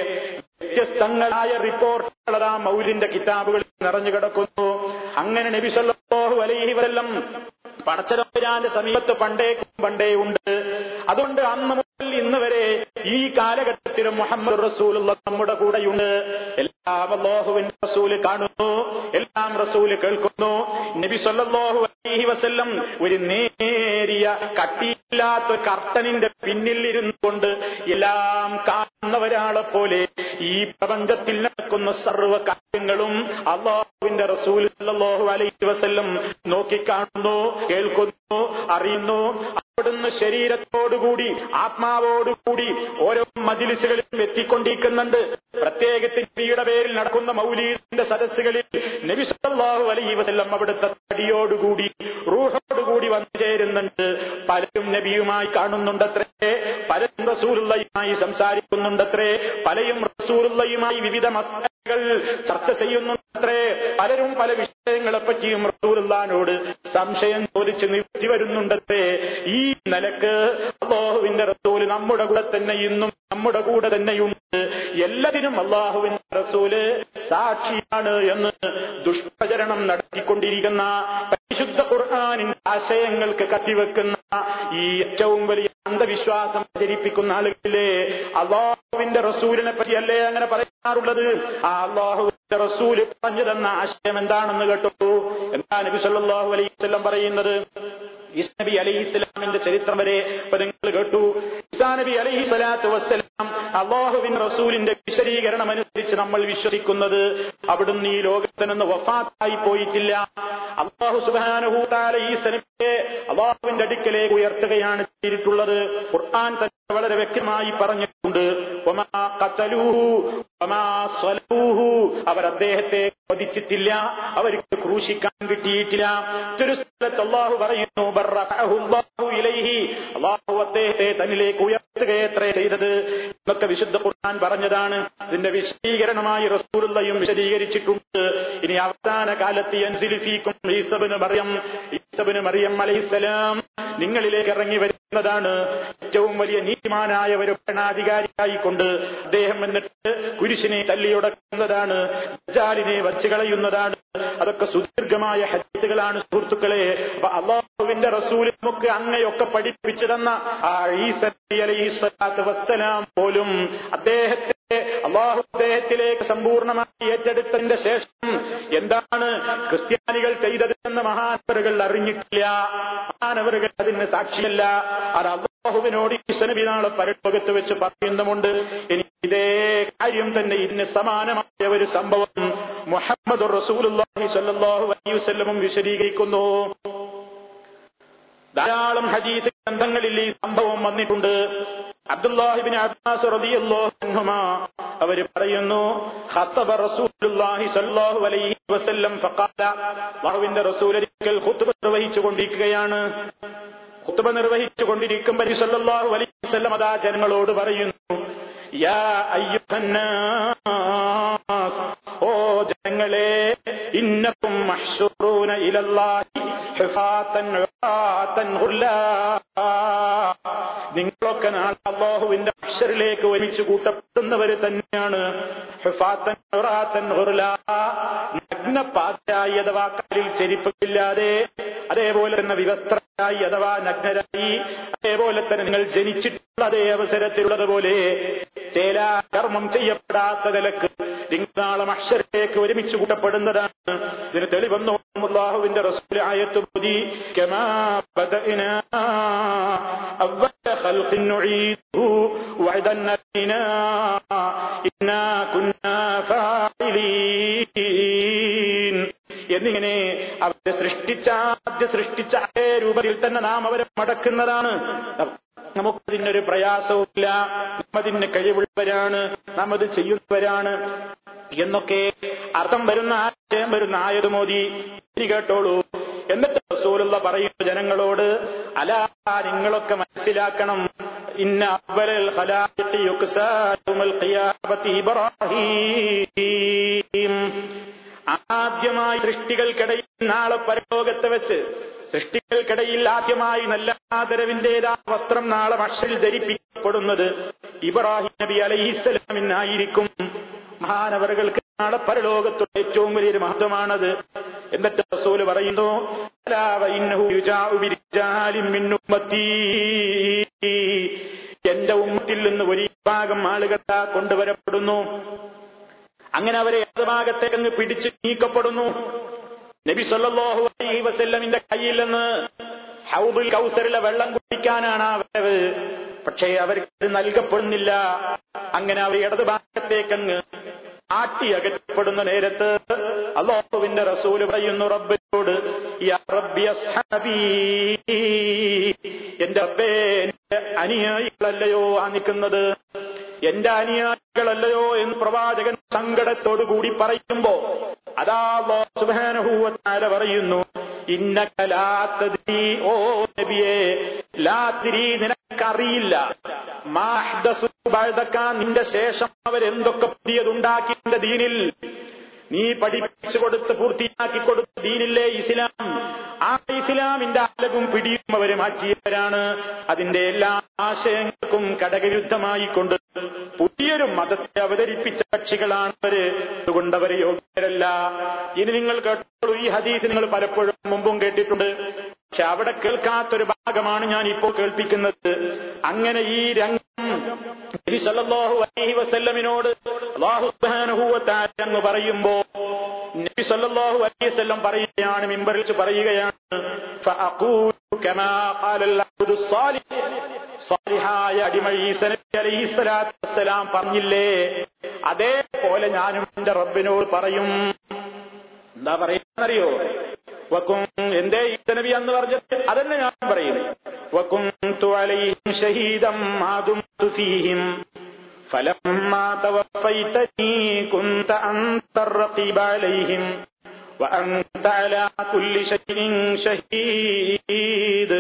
വ്യത്യസ്തങ്ങളായ റിപ്പോർട്ടുകൾ അതാ മൗലിന്റെ കിതാബുകളിൽ നിറഞ്ഞു കിടക്കുന്നു. അങ്ങനെ നബി സല്ലല്ലാഹു അലൈഹി വസല്ലം പടച്ചതമ്പുരാന്റെ സമീപത്ത് പണ്ടേ പണ്ടേ ഉണ്ട് അതുകൊണ്ട് അന്ന് ഇന്ന് വരെ ഈ കാലഘട്ടത്തിലും മുഹമ്മദ് റസൂൽ നമ്മുടെ കൂടെയുണ്ട്. എല്ലാം അല്ലാഹുവിന്റെ റസൂൽ കാണുന്നു. എല്ലാം റസൂൽ കേൾക്കുന്നു. നബി സല്ലല്ലാഹു അലൈഹി വസല്ലം ഒരു നേരിയ കട്ടിയില്ലാത്ത കർട്ടനിന്റെ പിന്നിൽ ഇരുന്നുകൊണ്ട് എല്ലാം കാണുന്ന ഒരാളെ പോലെ ഈ പ്രപഞ്ചത്തിൽ നടക്കുന്ന സർവ കാര്യങ്ങളും അള്ളാഹുവിന്റെ റസൂൽ സല്ലല്ലാഹു അലൈഹി വസല്ലം നോക്കിക്കാണുന്നു കേൾക്കുന്നു അറിയുന്നു. അവിടുന്ന് ശരീരത്തോടുകൂടി ആത്മാവോടുകൂടി ഓരോ മജിലിസുകളിലും എത്തിക്കൊണ്ടിരിക്കുന്നുണ്ട്. പ്രത്യേകിച്ച് നബിയുടെ പേരിൽ നടക്കുന്ന മൗലീദിന്റെ സദസ്സുകളിൽ നബി സല്ലല്ലാഹു അലൈഹി വസല്ലം അവിടുത്തെ തടിയോടുകൂടി റൂഹോടുകൂടി വന്നു ചേരുന്നുണ്ട്. പലരും നബിയുമായി കാണുന്നുണ്ടത്രേ പലരും റസൂലുള്ളയുമായി സംസാരിക്കുന്നുണ്ടത്രേ പലയും റസൂലുള്ളയുമായി വിവിധ മസ്തകൾ ചർച്ച ചെയ്യുന്നുണ്ടത്രേ പലരും പല വിഷയങ്ങളെ പറ്റിയും റസൂലുള്ളാനോട് സംശയം ചോദിച്ച് നിവർത്തി വരുന്നുണ്ടത്രേ. ഈ നിലയ്ക്ക് അള്ളാഹുവിന്റെ റസൂൽ നമ്മുടെ കൂടെ തന്നെ ഇന്നും നമ്മുടെ കൂടെ തന്നെയുണ്ട്. എല്ലാത്തിനും അള്ളാഹുവിന്റെ റസൂൽ സാക്ഷിയാണ് എന്ന് ദുഷ്പ്രചരണം നടത്തിക്കൊണ്ടിരിക്കുന്ന പരിശുദ്ധ ഖുർആാനിന്റെ ആശയങ്ങൾക്ക് കത്തിവെക്കുന്ന ഈ ഏറ്റവും വലിയ അന്ധവിശ്വാസം പ്രചരിപ്പിക്കുന്ന ആളുകളിലെ അള്ളാഹുവിന്റെ റസൂലിനെ പറ്റിയല്ലേ അങ്ങനെ പറയാറുള്ളത്? ആ അള്ളാഹുവിന്റെ റസൂൽ പറഞ്ഞു തന്ന ആശയം എന്താണെന്ന് കേട്ടു? എന്താ നബി അലൈഹി വസല്ലം പറയുന്നത്? ഈസാ നബി അലൈഹി സ്വലാമിന്റെ ചരിത്രം വരെ ഇപ്പൊ നിങ്ങൾ കേട്ടു. ഈസാ നബി സ്വലാത്തു വസ്സലാം അള്ളാഹുവിൻ റസൂലിന്റെ വിശദീകരണം അനുസരിച്ച് നമ്മൾ വിശ്വസിക്കുന്നത് അവിടുന്ന് ഈ ലോകത്ത് നിന്ന് വഫാത്തായി പോയിട്ടില്ല. അള്ളാഹു സുബാനുഹൂത്താല ഈ സനിപ്പിയെ അള്ളാഹുവിന്റെ അടുക്കലേക്ക് ഉയർത്തുകയാണ് ചെയ്തിട്ടുള്ളത്. ഖുർആൻ വളരെ വ്യക്തമായി പറഞ്ഞിട്ടുണ്ട്. അവർ അദ്ദേഹത്തെ വധിച്ചിട്ടില്ല അവർക്ക് ക്രൂശിക്കാൻ കിട്ടിയിട്ടില്ല. മറ്റൊരു സ്ഥലത്ത് അള്ളാഹു പറയുന്നു അള്ളാഹു അദ്ദേഹത്തെ തന്നിലേക്ക് ഉയർത്തുകയത്രേ ചെയ്തത്. എന്നൊക്കെ വിശുദ്ധ ഖുർആൻ പറഞ്ഞതാണ്. ഇതിന്റെ വിശദീകരണമായി റസൂലുള്ളയും വിശദീകരിച്ചിട്ടുണ്ട്. ഇനി അവസാന കാലത്ത് മറിയം ഈസബിന് മറിയം അലൈഹിസ്സലാം നിങ്ങളിലേക്ക് ഇറങ്ങി വരുന്നതാണ് ഏറ്റവും വലിയ നീതിമാനായ ഒരു ഭരണാധികാരിയായിക്കൊണ്ട് അദ്ദേഹം എന്നിട്ട് കുരിശിനെ തല്ലിയുടക്കുന്നതാണ് ജാലിനെ വച്ച് കളയുന്നതാണ്. അതൊക്കെ സുദീർഘമായ ഹദീസുകളാണ് സുഹൃത്തുക്കളെ. അപ്പൊ അള്ളാഹുവിന്റെ റസൂൽ നമുക്ക് അങ്ങയൊക്കെ പഠിപ്പിച്ചു തന്ന ആ ഈസ അലൈഹി സ്വലാത്തു വസ്സലാം പോലും അദ്ദേഹത്തെ അള്ളാഹു അദ്ദേഹത്തിലേക്ക് സമ്പൂർണമായി ഏറ്റെടുത്തതിന്റെ ശേഷം എന്താണ് ക്രിസ്ത്യാനികൾ ചെയ്തതെന്ന് മഹാനവറുകൾ അറിഞ്ഞിട്ടില്ല. മഹാനവറുകൾ അതിന് സാക്ഷിയല്ല. അത് അള്ളാഹുവിനോട് ഈശ്വനബി നാളെ പരലോകത്ത് വെച്ച് പറയുന്നുമുണ്ട്. ഇനി ഇതേ കാര്യം തന്നെ ഇതിന് സമാനമായ ഒരു സംഭവം മുഹമ്മദ് റസൂലുള്ളാഹി സ്വല്ലല്ലാഹു അലൈഹി വസല്ലം വിശദീകരിക്കുന്നു. ധാരാളം ഹദീസ് ഗ്രന്ഥങ്ങളിൽ ഈ സംഭവം വന്നിട്ടുണ്ട്. അബ്ദുല്ലാഹിബിൻ അവർ പറയുന്നു ഖത്തബ റസൂലുള്ളാഹി അലൈഹി വസല്ലം ഫഖാല. ഖുത്ബ നിർവഹിച്ചു ഖുത്ബ കൊണ്ടിരിക്കുമ്പോൾ സല്ലല്ലാഹു അലൈഹി വസല്ലം അതാ ജനങ്ങളോട് പറയുന്നു ഓ ജനങ്ങളെ ഇന്നക്കും നിങ്ങളൊക്കെ നാളെ അള്ളാഹുവിന്റെ അക്ഷരിലേക്ക് ഒരുമിച്ച് കൂട്ടപ്പെടുന്നവർ തന്നെയാണ്. ഹിഫാത്തൻ ഉറാത്തൻ ഗുർലാ നഗ്നപാതയായി അഥവാ കാലിൽ ചെരിപ്പില്ലാതെ അതേപോലെ തന്നെ ായി അഥവാ നഗ്നരായി അതേപോലെ തന്നെ നിങ്ങൾ ജനിച്ചിട്ടുള്ള അതേ അവസരത്തിലുള്ളതുപോലെ ചില കർമ്മം ചെയ്യപ്പെടാത്ത നിലയ്ക്ക് നിങ്ങൾ നാളെ മക്ഷരേക്ക് ഒരുമിച്ച് കൂട്ടപ്പെടുന്നതാണ്. ഇതിന് തെളിവെന്ന് അള്ളാഹുവിന്റെ എന്നിങ്ങനെ അവരെ സൃഷ്ടിച്ച ആദ്യ സൃഷ്ടിച്ച രൂപത്തിൽ തന്നെ നാം അവരെ മടക്കുന്നതാണ്. നമുക്കതിനൊരു പ്രയാസവുമില്ല. നാം അതിന് കഴിവുള്ളവരാണ്. നാം അത് ചെയ്യുന്നവരാണ്. എന്നൊക്കെ അർത്ഥം വരുന്ന ആശയം വരുന്ന ആയത് മോദി. കേട്ടോളൂ. എന്നിട്ട് റസൂലുള്ള പറയുന്ന ജനങ്ങളോട് അല നിങ്ങളൊക്കെ മനസ്സിലാക്കണം. ഇന്ന അവലൽ ആദ്യമായി സൃഷ്ടികൾക്കിടയിൽ നാളെ പരലോകത്ത് വെച്ച് സൃഷ്ടികൾക്കിടയിൽ ആദ്യമായി നല്ല ആദരവിന്റേതാ വസ്ത്രം നാളെ മഷൽ ധരിപ്പിക്കപ്പെടുന്നത് ഇബ്രാഹിം നബി അലഹിസ്സലാമിനായിരിക്കും മഹാനവറുകൾക്ക് നാളെ പരലോകത്തുള്ള ഏറ്റവും വലിയൊരു മഹത്വമാണത്. എന്നിട്ട് റസൂൽ പറയുന്നു. എന്റെ ഉമ്മത്തിൽ നിന്ന് ഒരു ഭാഗം ആളുകൾ കൊണ്ടുവരപ്പെടുന്നു. അങ്ങനെ അവരെ ഏതുഭാഗത്തേക്ക് അങ്ങ് പിടിച്ചു നീക്കപ്പെടുന്നു. നബി സല്ലാഹു അലൈഹി വസല്ലമിന്റെ കയ്യിൽ നിന്ന് ഹൗബിൽ കൗസറിലെ വെള്ളം കുടിക്കാനാണ് ആ വരവ്. പക്ഷേ അവർക്ക് നൽകപ്പെടുന്നില്ല. അങ്ങനെ അവർ ഇടത് ഭാഗത്തേക്കങ്ങ് ആട്ടി അകറ്റപ്പെടുന്ന നേരത്ത് അള്ളാഹുവിന്റെ റസൂൽ പറയുന്നു റബ്ബിനോട് എന്റെ റബ്ബേ അനുയായികളല്ലയോ ആ നിൽക്കുന്നത്? എന്റെ അനുയായികളല്ലയോ എന്ന് പ്രവാചകൻ സങ്കടത്തോടു കൂടി പറയുമ്പോ അതാ സുബാനഹൂവത്താല പറയുന്നു ഇന്നകലാത്തതി ഓ നബിയെ ലാത്തിരി നിനക്കറിയില്ല. മാഹ്ദസു ബഅദക നിന്റെ ശേഷം അവരെന്തൊക്കെ പുതിയതുണ്ടാക്കി നിന്റെ ദീനിൽ നീ പഠിപ്പിച്ചു കൊടുത്ത് പൂർത്തിയാക്കി കൊടുത്ത ദീനില്ലേ ഇസ്ലാം. ആ ഇസ്ലാമിന്റെ അലകും പിടിയും അവർ മാറ്റിയവരാണ്. അതിന്റെ എല്ലാ ആശയങ്ങൾക്കും കടകവിരുദ്ധമായിക്കൊണ്ട് പുതിയൊരു മതത്തെ അവതരിപ്പിച്ച കക്ഷികളാണ് അവർ. അതുകൊണ്ട് യോഗ്യരല്ല. ഇനി നിങ്ങൾ കേട്ടോളൂ ഈ ഹദീസ് നിങ്ങൾ പലപ്പോഴും മുമ്പും കേട്ടിട്ടുണ്ട്. പക്ഷെ അവിടെ കേൾക്കാത്തൊരു ഭാഗമാണ് ഞാൻ ഇപ്പോൾ കേൾപ്പിക്കുന്നത്. അങ്ങനെ ഈ രംഗം നബി സല്ലല്ലാഹു അലൈഹി വസല്ലമിനോട് അല്ലാഹു സുബ്ഹാനഹു വ തആല എന്ന് പറയുമ്പോ നബി സല്ലല്ലാഹു അലൈഹി വസല്ലം പറയുകയാണ് മിമ്പറിൽ പറയുകയാണ് കമാ സാലിഹായ നബി അലൈഹി പറഞ്ഞില്ലേ? അതേപോലെ ഞാനും എന്റെ റബ്ബിനോട് പറയും. എന്താ പറയുന്നറിയോ വക്കും എന്റെ ഈസനബി എന്ന് പറഞ്ഞത് അതന്നെ ഞാൻ പറയും വക്കുന്തു അലൈഹിം ഷഹീദം മാതുംതു ഫീഹിം فلما توفيتني كنت أنت الرقيب عليهم وأنت على كل شيء شهيد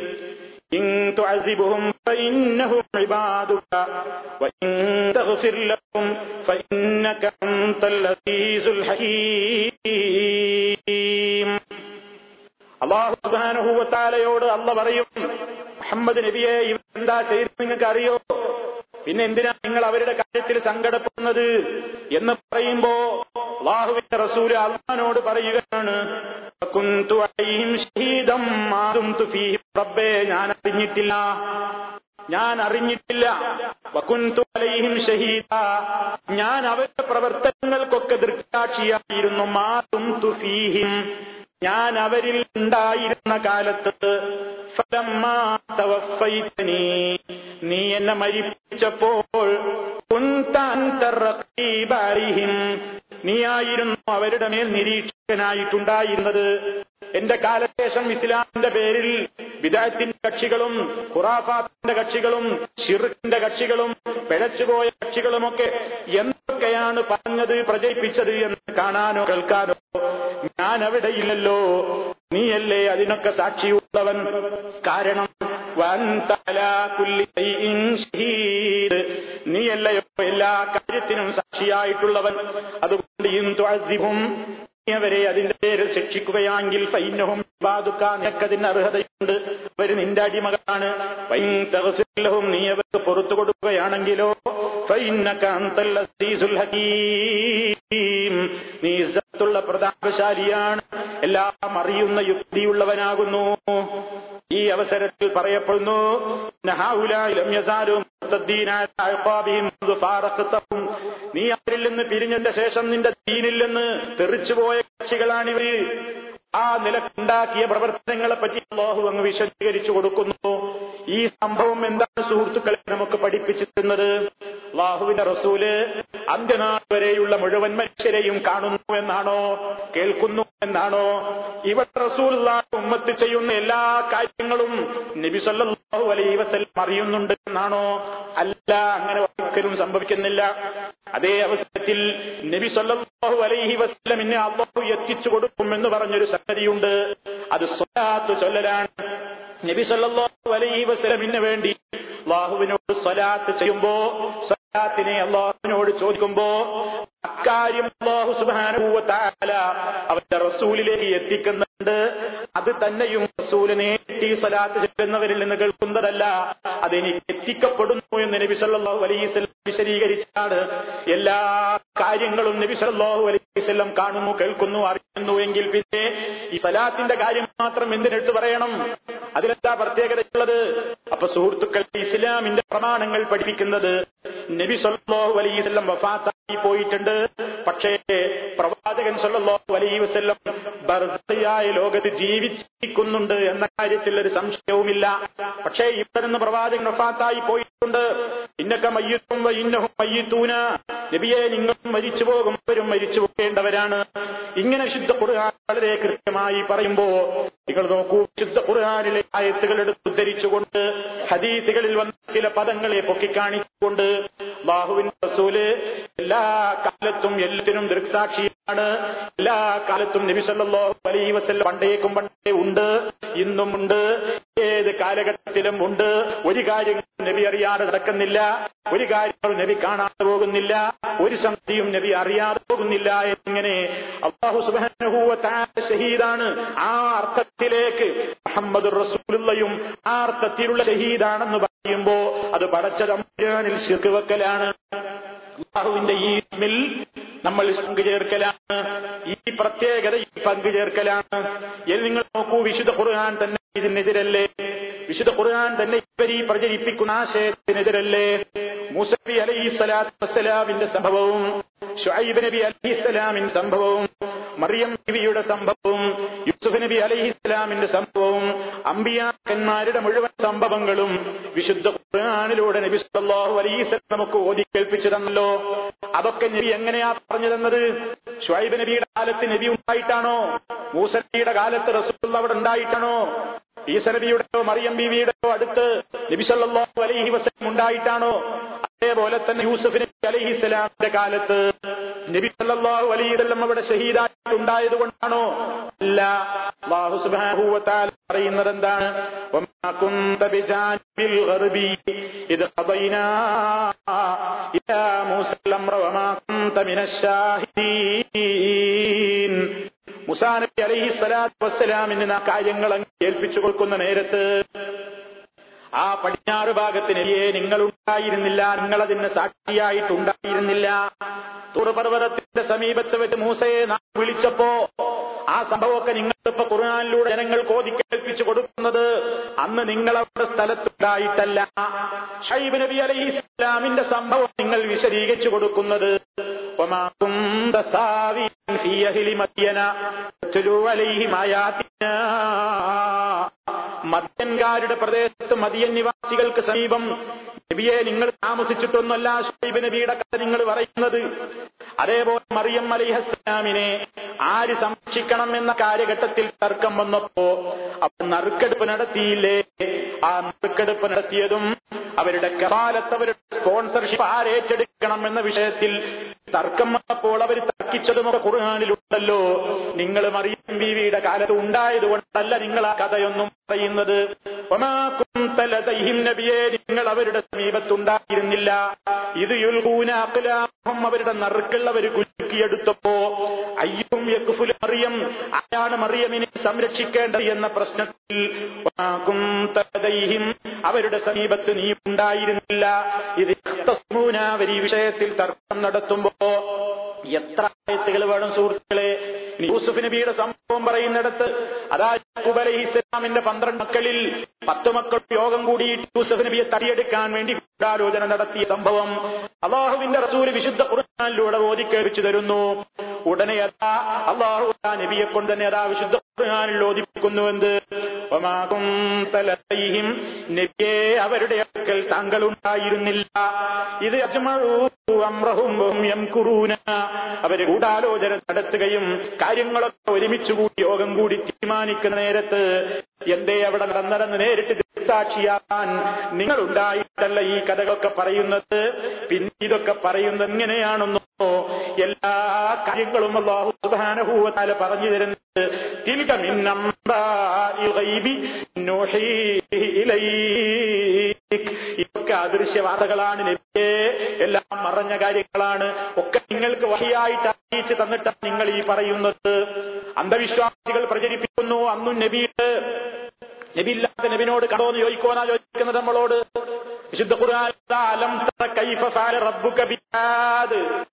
إن تعذبهم فإنهم عبادك وإن تغفر لهم فإنك أنت العزيز الحكيم അള്ളാഹു സുബാനുഭൂവത്താലയോട് അല്ല പറയും മുഹമ്മദ് നബിയെ ഇവർ എന്താ ചെയ്ത് നിങ്ങൾക്ക് അറിയോ പിന്നെ എന്തിനാ നിങ്ങൾ അവരുടെ കാര്യത്തിൽ സങ്കടപ്പെടുന്നത്? എന്ന് പറയുമ്പോ അള്ളാഹുവിന്റെ റസൂൽ അള്ളഹാനോട് പറയുകയാണ് "വകുന്തു അലൈഹിം ഷഹീദം മാ ദുംതു റബ്ബേ. ഞാൻ അറിഞ്ഞിട്ടില്ല. ഞാൻ അറിഞ്ഞിട്ടില്ല. വകുന്തുലയും ഷഹീദ. ഞാൻ അവരുടെ പ്രവർത്തനങ്ങൾക്കൊക്കെ ദൃക്സാക്ഷിയായിരുന്നു. മാതും തുഫീഹിം ഞാൻ അവരിൽ ഉണ്ടായിരുന്ന കാലത്ത് നീ എന്നെ മരിപ്പിച്ചപ്പോൾ. നീയായിരുന്നു അവരുടെ മേൽ നിരീക്ഷകനായിട്ടുണ്ടായിരുന്നത് എന്റെ കാലശേഷം ഇസ്ലാമിന്റെ പേരിൽ വിദായത്തിന്റെ കക്ഷികളും ഖുറാഫാത്തിന്റെ കക്ഷികളും ഷിർഖിന്റെ കക്ഷികളും പിഴച്ചുപോയ കക്ഷികളുമൊക്കെ എന്തൊക്കെയാണ് പറഞ്ഞത് പ്രചരിപ്പിച്ചത് എന്ന് കാണാനോ കേൾക്കാനോ ഞാൻ അവിടെയില്ലല്ലോ നീയല്ലേ അതിനൊക്കെ സാക്ഷിയുള്ളവൻ? കാരണം വൻ തല കുല്ലി. നീയല്ലയോ എല്ലാ കാര്യത്തിനും സാക്ഷിയായിട്ടുള്ളവൻ? അതുകൊണ്ട് അവരെ അതിന്റെ പേരിൽ ശിക്ഷിക്കുകയാണെങ്കിൽ സൈന്യവും ബാധുക്ക നിനക്കതിന് അർഹതയുണ്ട്. അവർ നിന്റെ അടിമകളാണ്. തഗ്ഫിർലഹും നീ അവർക്ക് പുറത്തു കൊടുക്കുകയാണെങ്കിലോ നീസത്തുള്ള പ്രതാപശാലിയാണ്. എല്ലാം അറിയുന്ന യുക്തിയുള്ളവനാകുന്നു. ഈ അവസരത്തിൽ പറയപ്പെടുന്നു നീ അവരിൽ നിന്ന് പിരിഞ്ഞതിന്റെ ശേഷം നിന്റെ ദീനിൽ നിന്ന് തെറിച്ചുപോയ കക്ഷികളാണിവര് ആ നിലക്കുണ്ടാക്കിയ പ്രവർത്തനങ്ങളെ പറ്റി അള്ളാഹു അങ്ങ് വിശദീകരിച്ചു കൊടുക്കുന്നു. ഈ സംഭവം എന്താണ് സുഹൃത്തുക്കളെ നമുക്ക് പഠി പഠിപ്പിച്ചു തരുന്നത് അള്ളാഹുവിന്റെ റസൂൽ അന്ത്യനാൾ വരെയുള്ള മുഴുവൻ മനുഷ്യരെയും കാണുന്നു എന്നാണോ? കേൾക്കുന്നു എന്നാണോ? ഇവിടെ റസൂൽ ഉമ്മത്ത് ചെയ്യുന്ന എല്ലാ കാര്യങ്ങളും നബി സല്ലല്ലാഹു അലൈഹി വസല്ലം അറിയുന്നുണ്ട് എന്നാണോ? അല്ല അങ്ങനെ ഒരിക്കലും സംഭവിക്കുന്നില്ല. അതേ അവസരത്തിൽ നബി സല്ലാഹു അലൈഹി വസല്ലമിനെ അള്ളാഹു എത്തിച്ചു കൊടുക്കും എന്ന് പറഞ്ഞൊരു സംഗതിയുണ്ട് അത് സ്വലാത്ത് ചൊല്ലലാണ്. നബി സല്ലല്ലാഹു അലൈഹി വസല്ലമിന് വേണ്ടി അള്ളാഹുവിനോട് സ്വലാത്ത് ചെയ്യുമ്പോ സ്വലാത്തിനെ അള്ളാഹുവിനോട് ചോദിക്കുമ്പോ അക്കാര്യം അള്ളാഹു സുബാനുഭൂവത്താല അവന്റെ റസൂലിലേക്ക് എത്തിക്കുന്നുണ്ട്. അത് തന്നെയും റസൂലിനെ ഈ സലാത്ത് ചെല്ലുന്നവരിൽ നിന്ന് കേൾക്കുന്നതല്ല. അതെനിക്ക് എത്തിക്കപ്പെടുന്നു എന്ന് നബി സല്ലല്ലാഹു അലൈഹി വസല്ലം വിശദീകരിച്ചാണ്. എല്ലാ കാര്യങ്ങളും നബി സല്ലല്ലാഹു അലൈഹി വസല്ലം കാണുന്നു കേൾക്കുന്നു അറിയുന്നു എങ്കിൽ പിന്നെ ഈ സലാത്തിന്റെ കാര്യം മാത്രം എന്തിനെടുത്ത് പറയണം? അതിലെന്താ പ്രത്യേകതയുള്ളത്? അപ്പൊ സുഹൃത്തുക്കൾ ഇസ്ലാമിന്റെ പ്രമാണങ്ങൾ പഠിപ്പിക്കുന്നത് നബി സല്ലല്ലാഹു അലൈഹി വസല്ലം വഫാത്തായി പോയിട്ടുണ്ട്. പക്ഷേ പ്രവാചകൻ സല്ലല്ലാഹു അലൈഹി വസല്ലം ബർസയായ ലോകത്ത് ജീവിച്ചിരിക്കുന്നുണ്ട് എന്ന കാര്യത്തിൽ ഒരു സംശയവുമില്ല. പക്ഷേ ഇവിടെ നിന്ന് പ്രവാചകൻ വഫാത്തായി പോയിട്ടുണ്ട്. ഇന്നക്ക മയ്യത്തും ഇന്നഹും മയ്യത്തൂന. നബിയെ നിങ്ങളും മരിച്ചു പോകും അവരും മരിച്ചു പോകേണ്ടവരാണ്. ഇങ്ങനെ ശുദ്ധ ഖുർആൻ വളരെ കൃത്യമായി പറയുമ്പോ നിങ്ങൾ നോക്കൂ ശുദ്ധ ഖുർആനിലെ ആയത്തുകൾ എടുത്തുദ്ധരിച്ചുകൊണ്ട് ഹദീത്തുകളിൽ വന്ന ചില പദങ്ങളെ പൊക്കിക്കാണിച്ചുകൊണ്ട് ബാഹുവിൻ റസൂൽ എല്ലാ കാലത്തും എല്ലാത്തിനും ദൃക്സാക്ഷിയാണ്. എല്ലാ കാലത്തും അലൈഹി വസല്ലം പണ്ടേക്കും പണ്ടേ ഉണ്ട് ഇന്നും ഉണ്ട് ഏത് കാലഘട്ടത്തിലും ഉണ്ട്. ഒരു കാര്യം നബി അറിയാതെ നടക്കുന്നില്ല ഒരു കാര്യങ്ങളും നബി കാണാതെ പോകുന്നില്ല ഒരു സംഗതിയും നബി അറിയാതെ പോകുന്നില്ല എന്നിങ്ങനെ അള്ളാഹു ഷഹീദാണ്. ആ അർത്ഥത്തിലേക്ക് മുഹമ്മദ് റസൂലുള്ളയും ആ അർത്ഥത്തിലുള്ള ഷഹീദാണെന്ന് പറയുമ്പോ അത് പടച്ച തമ്പുരാനിൽ ശിർക്ക് വെക്കലാണ് അള്ളാഹുവിന്റെ ഈ ഇസ്മിൽ നമ്മൾ പങ്കുചേർക്കലാണ്. ഈ പ്രത്യേകത പങ്കു പങ്കുചേർക്കലാണ്. നിങ്ങൾ നോക്കൂ വിശുദ്ധ ഖുർആൻ തന്നെ ഇതിനെതിരല്ലേ? വിശുദ്ധ ഖുർആൻ തന്നെ ഇവരീ പ്രചരിപ്പിക്കുന്ന ആശയത്തിനെതിരല്ലേ? മുസഫി അലൈഹി സ്വലാത്തു വസ്സലാമിന്റെ സംഭവവും ഷുഐബ് നബി അലൈഹി സ്വലാമിന്റെ സംഭവവും മറിയം നബിയുടെ സംഭവവും യൂസുഫ് നബി അലൈഹി സ്വലാമിന്റെ സംഭവവും അമ്പിയാക്കന്മാരുടെ മുഴുവൻ സംഭവങ്ങളും വിശുദ്ധ ഖുർആനിലൂടെ നബി സല്ലല്ലാഹു അലൈഹി സ്വലം നമുക്ക് ഓതി കേൾപ്പിച്ചു തന്നല്ലോ അതൊക്കെ നബി എങ്ങനെയാ പറഞ്ഞു തന്നത് ഷുഐബ് നബിയുടെ കാലത്ത് നബി ഉണ്ടായിട്ടാണോ? മൂസ നബിയുടെ കാലത്ത് റസൂൽ അവിടെ ഉണ്ടായിട്ടാണോ? ഈസ നബിയുടെയോ മറിയം ബീവിയുടെയോ അടുത്ത് നബി സല്ലല്ലാഹു അലൈഹി വസല്ലം ഉണ്ടായിട്ടാണോ? അതേപോലെ തന്നെ യൂസഫ് നബി അലൈഹി സ്വലാമിന്റെ കാലത്ത് നബി സല്ലല്ലാഹു അലൈഹി വസല്ലം അവിടെ ഷഹീദായിട്ടുണ്ടായത് കൊണ്ടാണോ? അല്ല. വ തആല പറയുന്നത് എന്താണ്? വമാ മുസാനബി അലഹി സ്വലാത്തു വസ്സലാമിന് ആ കാര്യങ്ങൾ ഏൽപ്പിച്ചു കൊടുക്കുന്ന നേരത്ത് ആ പടിഞ്ഞാറ് ഭാഗത്ത് നബിയെ നിങ്ങളുണ്ടായിരുന്നില്ല നിങ്ങളതിന് സാക്ഷിയായിട്ടുണ്ടായിരുന്നില്ല. തുറപർവതത്തിന്റെ സമീപത്ത് വെച്ച് മൂസയെ നാം വിളിച്ചപ്പോ ആ സംഭവമൊക്കെ നിങ്ങൾക്കിപ്പോ ഖുർആാനിലൂടെ ജനങ്ങൾ കോതിക്കേൽപ്പിച്ചു കൊടുക്കുന്നത് അന്ന് നിങ്ങളവരുടെ സ്ഥലത്തുണ്ടായിട്ടല്ല. ഷൈബ് നബി അലൈഹി ഇസ്ലാമിന്റെ സംഭവം നിങ്ങൾ വിശദീകരിച്ചു കൊടുക്കുന്നത്. في أهل مدين تتلو عليهم آياتنا മദ്യൻകാരുടെ പ്രദേശത്ത് മദിയൻ നിവാസികൾക്ക് സമീപം നബിയെ നിങ്ങൾ താമസിച്ചിട്ടൊന്നുമല്ല ഷൈബ് നബിയുടെ കഥ നിങ്ങൾ പറയുന്നത് അതേപോലെ മറിയം അലിഹസ്ലാമിനെ ആര് സംരക്ഷിക്കണം എന്ന കാലഘട്ടത്തിൽ തർക്കം വന്നപ്പോ അവർ നറുക്കെടുപ്പ് നടത്തിയില്ലേ ആ നറുക്കെടുപ്പ് നടത്തിയതും അവരുടെ കപാലത്ത് അവരുടെ സ്പോൺസർഷിപ്പ് ആരേറ്റെടുക്കണം എന്ന വിഷയത്തിൽ തർക്കം വന്നപ്പോൾ അവർ തർക്കിച്ചതുമൊക്കെ ഖുർഹാനിലുണ്ടല്ലോ നിങ്ങൾ മറിയം ബീവിയുടെ കാലത്ത് ഉണ്ടായത് കൊണ്ടല്ല നിങ്ങൾ ആ കഥയൊന്നും പറയുന്നത്. നബിയെ നിങ്ങൾ അവരുടെ സമീപത്തുണ്ടായിരുന്നില്ല. ഇത് അഖലാഹും അവരുടെ നറുക്കൾ അവർ കുലുക്കിയെടുത്തപ്പോ അയ്യും യക്കുഫുൽ മറിയം ആരാണ് മറിയമിനെ സംരക്ഷിക്കേണ്ടത് എന്ന പ്രശ്നത്തിൽ അവരുടെ സമീപത്ത് നീ ഉണ്ടായിരുന്നില്ല. ഇത് ഈ വിഷയത്തിൽ തർക്കം നടത്തുമ്പോ എത്ര ആയത്തുകൾ വേണം സുഹൃത്തുക്കളെ? യൂസുഫ് നബിയുടെ സംഭവം പറയുന്നിടത്ത് അതായത് ഇസ്ലാമിന്റെ പന്ത്രണ്ട് മക്കളിൽ പത്ത് മക്കൾ യോഗം കൂടി യൂസഫ് നബിയെ തടിയെടുക്കാൻ വേണ്ടി ഗൂഢാലോചന നടത്തിയ സംഭവം അള്ളാഹുവിന്റെ റസൂൽ വിശുദ്ധ ഖുർആാനിലൂടെ ഓതിക്കേൽപ്പിച്ചു തരുന്നു. ഉടനെ അതാ അള്ളാഹു നബിയെ കൊണ്ട് തന്നെ അതാ വിശുദ്ധ ഖുർആാനിൽ തലയും നബിയെ അവരുടെ അടുക്കൽ താങ്കൾ ഉണ്ടായിരുന്നില്ല. ഇത് അജ്മഴൂ അമ്രഹും യംകുറൂന അവർ ഗൂഢാലോചന നടത്തുകയും കാര്യങ്ങളൊക്കെ ഒരുമിച്ച് കൂടി യോഗം കൂടി തീരുമാനിക്കുന്ന നേരത്ത് എന്തേ അവിടെ നടന്നതെന്ന് നേരിട്ട് ദൃക്സാക്ഷിയാക്കാൻ നിങ്ങളുണ്ടായിട്ടല്ല ഈ കഥകളൊക്കെ പറയുന്നത് പിന്നെ ഇതൊക്കെ പറയുന്നത് എങ്ങനെയാണെന്നോ എല്ലാ കാര്യങ്ങളും അള്ളാഹു സുബാനഹൂവത്താല പറഞ്ഞു തരുന്നത് من أنباء ഗൈബി نوحيه ഇലൈക്. ഇതൊക്കെ അദൃശ്യവാദകളാണ് നബിയെ. എല്ലാം മറഞ്ഞ കാര്യങ്ങളാണ്. ഒക്കെ നിങ്ങൾക്ക് വഹിയായിട്ട് അറിയിച്ച് തന്നിട്ടാണ് നിങ്ങൾ ഈ പറയുന്നത്. അന്ധവിശ്വാസികൾ പ്രചരിപ്പിക്കുന്നു അന്നും നബിയുടെ. നബിയില്ലാത്ത നബിനോട് കടോന്ന് ചോദിക്കുവാനാ ചോദിക്കുന്നത് നമ്മളോട്. വിശുദ്ധ ഖുർആൻ അലം തറ കൈഫ റബ്ബുക ബിആദ്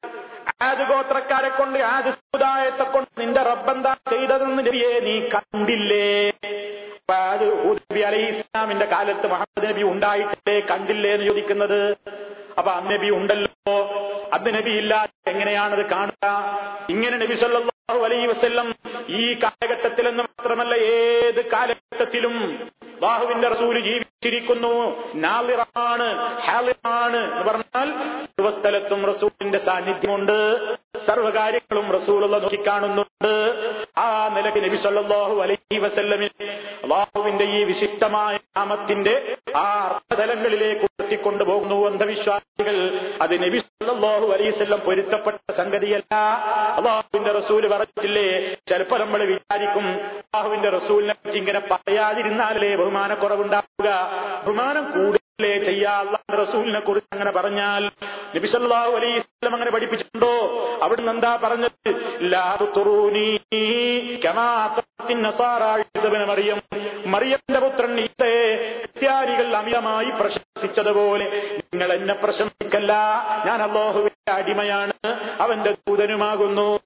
ആദ് ഗോത്രക്കാരെ കൊണ്ട് ആദ് സമുദായത്തെ കൊണ്ട് നിന്റെ റബ്ബെന്താ ചെയ്തതെന്ന് നബിയെ നീ കണ്ടില്ലേ? ഹൂദ് നബി അലൈഹി ഇസ്ലാമിന്റെ കാലത്ത് മുഹമ്മദ് നബി ഉണ്ടായിട്ടില്ലേ കണ്ടില്ലേ എന്ന് ചോദിക്കുന്നത്? അപ്പൊ അന്ന് നബി ഉണ്ടല്ലോ. അന്ന് നബി ഇല്ലാതെ എങ്ങനെയാണത് കാണുക? ഇങ്ങനെ നബി സല്ലാഹു അലൈ വസ്ല്ലം ഈ കാലഘട്ടത്തിലെന്ന് മാത്രമല്ല ഏത് കാലഘട്ടത്തിലും ബാഹുവിന്റെ റസൂൽ ജീവിച്ചിരിക്കുന്നു. നാളിറാണ് ഹാലിറാണ് എന്ന് പറഞ്ഞാൽ സർവസ്ഥലത്തും റസൂലിന്റെ സാന്നിധ്യമുണ്ട്. സർവകാര്യങ്ങളും റസൂലുള്ള നോക്കിക്കാണുന്നുണ്ട് ആ നിലയ്ക്ക് നബി സല്ലല്ലാഹു അലൈഹി വസല്ലമിന് അള്ളാഹുവിന്റെ ഈ വിശിഷ്ടമായ നാമത്തിന്റെ ആ അർത്ഥതലങ്ങളിലേക്ക് ഉയർത്തിക്കൊണ്ടുപോകുന്നു അന്ധവിശ്വാസികൾ. അത് നബി സല്ലല്ലാഹു അലൈഹി വസല്ലം പൊരുത്തപ്പെട്ട സംഗതിയല്ല. അള്ളാഹുവിന്റെ റസൂൽ പറഞ്ഞിട്ടില്ലേ ചിലപ്പോ നമ്മൾ വിചാരിക്കും അള്ളാഹുവിന്റെ റസൂലിനെ ഇങ്ങനെ പറയാതിരുന്നാലേ ബഹുമാനക്കുറവുണ്ടാവുക. ബഹുമാനം കൂടുതലേ ചെയ്യാ? അള്ളാഹുന്റെ റസൂലിനെ കുറിച്ച് അങ്ങനെ പറഞ്ഞാൽ നബിസല്ലാഹു വസല്ലം അങ്ങനെ പഠിപ്പിച്ചിട്ടുണ്ടോ? അവിടുന്ന് എന്താ പറഞ്ഞത്? മറിയം. മറിയത്തിന്റെ പുത്രൻ ഈസയെ ക്രിസ്ത്യാനികൾ അമിതമായി പ്രശംസിച്ചതുപോലെ നിങ്ങൾ എന്നെ പ്രശംസിക്കല്ല. ഞാൻ അള്ളാഹുവിന്റെ അടിമയാണ്. അവന്റെ ദൂതനുമാകുന്നു.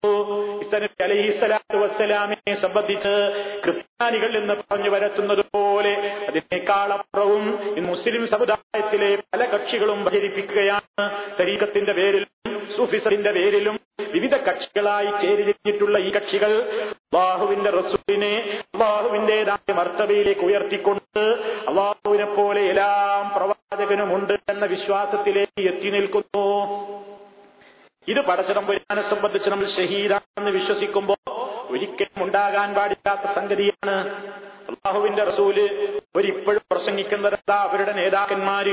വസ്സലാമിനെ സംബന്ധിച്ച് ക്രിസ്ത്യാനികൾ എന്ന് പറഞ്ഞു വരത്തുന്നത് പോലെ അതിനേക്കാളപ്പുറവും മുസ്ലിം സമുദായത്തിലെ പല കക്ഷികളും പ്രചരിപ്പിക്കുകയാണ്. തരീക്കത്തിന്റെ പേരിലും സൂഫിസത്തിന്റെ പേരിലും വിവിധ കക്ഷികളായി ചേരിഞ്ഞിട്ടുള്ള ഈ കക്ഷികൾ അള്ളാഹുവിന്റെ റസൂലിനെ അള്ളാഹുവിന്റേതായ മർത്തബയിലേക്ക് ഉയർത്തിക്കൊണ്ട് അള്ളാഹുവിനെ പോലെ എല്ലാം പ്രവാചകനുമുണ്ട് എന്ന വിശ്വാസത്തിലേക്ക് എത്തി നിൽക്കുന്നു. ഇത് പടച്ചതമ്പുരാനെ സംബന്ധിച്ച് നമ്മൾ ഷഹീദാണെന്ന് വിശ്വസിക്കുമ്പോൾ ഒരിക്കലും ഉണ്ടാകാൻ പാടില്ലാത്ത സംഗതിയാണ്. അള്ളാഹുവിന്റെ റസൂൽ പ്രസംഗിക്കുന്ന പ്രസംഗിക്കുന്നതെന്താ അവരുടെ നേതാക്കന്മാര്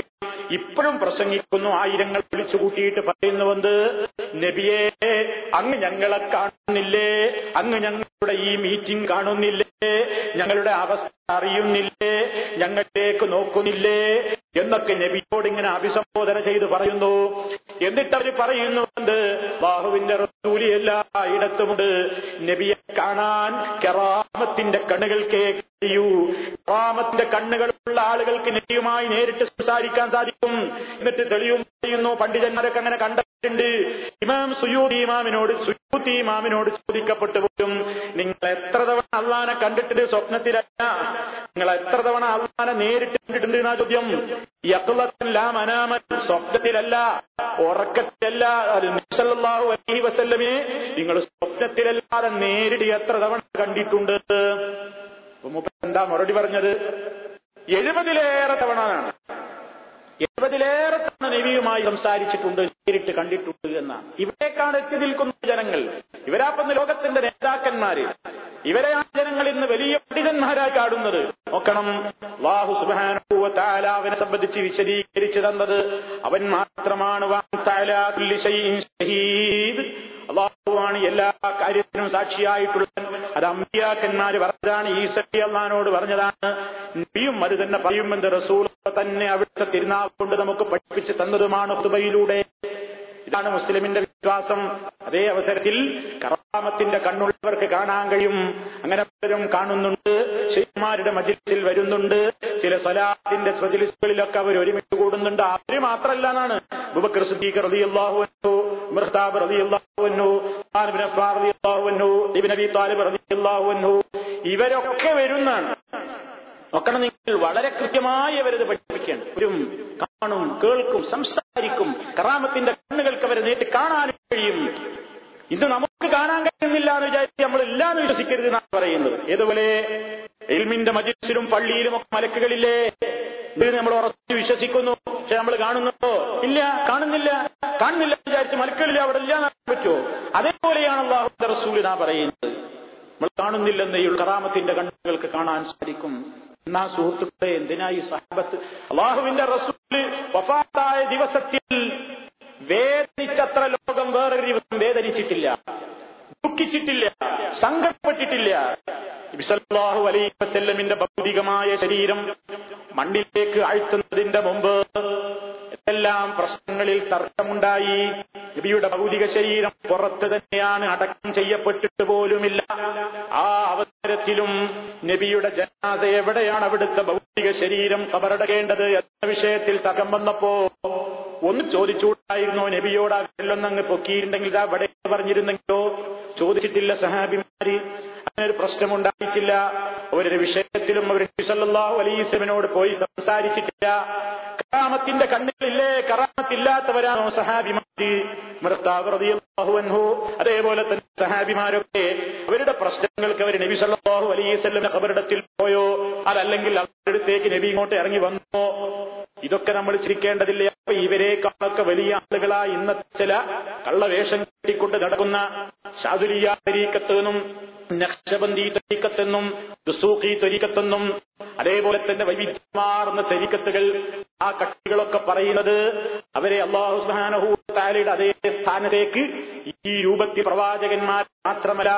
ഇപ്പോഴും പ്രസംഗിക്കുന്നു. ആയിരങ്ങൾ വിളിച്ചു കൂട്ടിയിട്ട് പറയുന്നുവെന്ത്? നബിയെ അങ്ങ് ഞങ്ങളെ കാണുന്നില്ലേ? അങ്ങ് ഞങ്ങളുടെ ഈ മീറ്റിംഗ് കാണുന്നില്ലേ? ഞങ്ങളുടെ അവസ്ഥ അറിയുന്നില്ലേ? ഞങ്ങളിലേക്ക് നോക്കുന്നില്ലേ? എന്നൊക്കെ നബിയോട് ഇങ്ങനെ അഭിസംബോധന ചെയ്ത് പറയുന്നു. എന്നിട്ട് അവർ പറയുന്നുണ്ട് ബാഹുവിന്റെ റസൂലി എല്ലായിടത്തുമുണ്ട്. നബിയെ കാണാൻ കെറാമത്തിന്റെ കണ്ണുകൾക്കേ കഴിയൂ കെറാമത്തിന്റെ കണ്ണുകളുള്ള ആളുകൾക്ക് നബിയുമായി നേരിട്ട് സംസാരിക്കാൻ സാധിക്കും. എന്നിട്ട് തെളിയും പറയുന്നു പണ്ഡിതന്മാരൊക്കെ അങ്ങനെ കണ്ടിട്ടുണ്ട് ഇമാം സുയൂദി ഇമാമിനോട് സുയൂത്തി ഇമാമിനോട് ചോദിക്കപ്പെട്ടു പോലും നിങ്ങൾ എത്ര തവണ അള്ളാനെ കണ്ടിട്ടുണ്ട് സ്വപ്നത്തിലല്ല? നിങ്ങൾ എത്ര തവണ അള്ളാനെ നേരിട്ട് കണ്ടിട്ടുണ്ട് എന്നാ ചോദ്യം? അനാമൻ സ്വപ്നത്തിലല്ല ഉറക്കത്തിലല്ല. അത് നബിസല്ലല്ലാഹു അലൈഹി വസല്ലമിനെ നിങ്ങൾ സ്വപ്നത്തിലല്ലാതെ നേരിട്ട് എത്ര തവണ കണ്ടിട്ടുണ്ട്? എന്താ മറുപടി പറഞ്ഞത് എഴുപതിലേറെ തവണ എന്നാണ് തന്നെ നബിയുമായി സംസാരിച്ചിട്ടുണ്ട് നേരിട്ട് കണ്ടിട്ടുണ്ട് എന്നാണ്. ഇവിടേക്കാണ് എത്തി നിൽക്കുന്ന ജനങ്ങൾ. ഇവരാപ്പന്ന് ലോകത്തിന്റെ നേതാക്കന്മാര്. ഇവരെയാണ് ജനങ്ങൾ ഇന്ന് വലിയ പണ്ഡിതന്മാരായി കാണുന്നത്. നോക്കണം വാഹു സുബാനുഭവത്താല അവനെ സംബന്ധിച്ച് വിശദീകരിച്ചു തന്നത്. അവൻ മാത്രമാണ് അള്ളാഹുവാണ് എല്ലാ കാര്യത്തിനും സാക്ഷിയായിട്ടുള്ളത് അത് അമ്പിയാക്കന്മാര് പറഞ്ഞതാണ് ഈസി അള്ളഹാനോട് പറഞ്ഞതാണ്. നബിയും അത് തന്നെ പറയുമെന്ന് റസൂൽ തന്നെ അവിടുത്തെ തിരുനാൾ കൊണ്ട് നമുക്ക് പഠിപ്പിച്ച് തന്നതുമാണ് ഹുബയിലൂടെ ഇതാണ് മുസ്ലിമിന്റെ വിശ്വാസം. അതേ അവസരത്തിൽ കറാമത്തിന്റെ കണ്ണുള്ളവർക്ക് കാണാൻ കഴിയും. അങ്ങനെ പലരും കാണുന്നുണ്ട്. ഷെയ്ഖ്മാരുടെ മജിൽസിൽ വരുന്നുണ്ട്. ചില സ്വലാത്തിന്റെ മജിലിസുകളിലൊക്കെ അവർ ഒരുമിച്ച് കൂടുന്നുണ്ട്. അവർ മാത്രമല്ല എന്നാണ് ബുബക്കർ സിദ്ദീഖ് റളിയല്ലാഹു അൻഹു മുർതാബ് റളിയല്ലാഹു അൻഹു ഇബ്നു റളിയല്ലാഹു അൻഹു ഇബ്നു താലിബ് റളിയല്ലാഹു അൻഹു. ഇവരൊക്കെ വരുന്നാണ് നോക്കണം നിങ്ങൾ വളരെ കൃത്യമായി അവരത് പഠിപ്പിക്കേണ്ടത്. ഒരു കാണും കേൾക്കും സംസാരിക്കും. കറാമത്തിന്റെ കണ്ണുകൾക്ക് അവരെ നേരിട്ട് കാണാനും കഴിയും. ഇന്ന് നമുക്ക് കാണാൻ കഴിയുന്നില്ല എന്ന് വിചാരിച്ച് നമ്മൾ ഇല്ലാന്ന് വിശ്വസിക്കരുത് എന്നാണ് പറയുന്നത്. ഏതുപോലെ എൽമിന്റെ മജിസിലും പള്ളിയിലും ഒക്കെ മലക്കുകളില്ലേ? ഇത് നമ്മൾ ഉറച്ച് വിശ്വസിക്കുന്നു. പക്ഷെ നമ്മൾ കാണുന്നുണ്ടോ? ഇല്ല കാണുന്നില്ല. കാണുന്നില്ല എന്ന് വിചാരിച്ച് മലക്കുകളില്ല അവിടെ ഇല്ല എന്ന് പറ്റുമോ? അതേപോലെയാണ് അള്ളാഹു റസൂലിനാ പറയുന്നത്. നമ്മൾ കാണുന്നില്ലെന്ന് കറാമത്തിന്റെ കണ്ണുകൾക്ക് കാണാൻ സാധിക്കും. എന്നാ സുഹൃത്തുക്കളെ എന്തിനാ ഈ സഹാബത്ത്? അള്ളാഹുവിന്റെ റസൂൽ വഫാത്തായ ദിവസത്തിൽ വേദനിച്ചത്ര ലോകം വേറൊരു ദിവസം വേദനിച്ചിട്ടില്ല ദുഃഖിച്ചിട്ടില്ല സങ്കടപ്പെട്ടിട്ടില്ല. ബിസല്ലാഹു അലൈ വസല്ലമിന്റെ ഭൗതികമായ ശരീരം മണ്ണിലേക്ക് ആഴ്ത്തുന്നതിന്റെ മുമ്പ് എല്ലാം പ്രശ്നങ്ങളിൽ തർക്കമുണ്ടായി. നബിയുടെ ഭൗതിക ശരീരം പുറത്ത് തന്നെയാണ് അടക്കം ചെയ്യപ്പെട്ടിട്ട് പോലുമില്ല. ആ അവസരത്തിലും നബിയുടെ ജനാത എവിടെയാണ് അവിടുത്തെ ഭൗതിക ശരീരം കബറടകേണ്ടത് എന്ന വിഷയത്തിൽ തകം വന്നപ്പോ ഒന്ന് ചോദിച്ചുകൂടായിരുന്നോ? നബിയോട് അകലൊന്നങ്ങ് പൊക്കിയിട്ടുണ്ടെങ്കിൽ ഇതാ ഇവിടെ പറഞ്ഞിരുന്നെങ്കിലോ? ചോദിച്ചിട്ടില്ല സഹാബിമാര്. ഒരു പ്രശ്നമുണ്ടായിട്ടില്ല. അവരുടെ വിഷയത്തിലും അവർ സല്ലല്ലാഹു അലൈസമിനോട് പോയി സംസാരിച്ചിട്ടില്ല. കറാമത്തിന്റെ കണ്ണുകളില്ലേ കറാമത്തില്ലാത്തവരാണോ സഹാബിമാര്? അതേപോലെ തന്നെ സഹാബിമാരൊക്കെ അവരുടെ പ്രശ്നങ്ങൾക്ക് അവർ നബി സല്ലാഹു അലൈഹി വസല്ലമയുടെ ഖബറിടത്തിൽ പോയോ? അതല്ലെങ്കിൽ അവരുടെ അടുത്തേക്ക് നബി ഇങ്ങോട്ട് ഇറങ്ങി വന്നോ? ഇതൊക്കെ നമ്മൾ ചിരിക്കേണ്ടതില്ല. അപ്പൊ ഇവരെക്കാളൊക്കെ വലിയ ആളുകളാ ഇന്നത്തെ ചില കള്ളവേഷം കെട്ടിക്കൊണ്ട് നടക്കുന്ന ഷാദുലിയ തരീക്കത്തെന്നും നക്ഷബന്ദി തരീക്കത്തെന്നും ദുസൂഖി തരീക്കത്തെന്നും അതേപോലെ തന്നെ വൈവിധ്യമാർന്ന തരീക്കത്തുകൾ ആ കക്ഷികളൊക്കെ പറയുന്നത് അവരെ അള്ളാഹു സുബ്ഹാനഹു താലയുടെ അതേ സ്ഥാനത്തേക്ക് ഈ രൂപത്തിൽ പ്രവാചകന്മാർ മാത്രമല്ല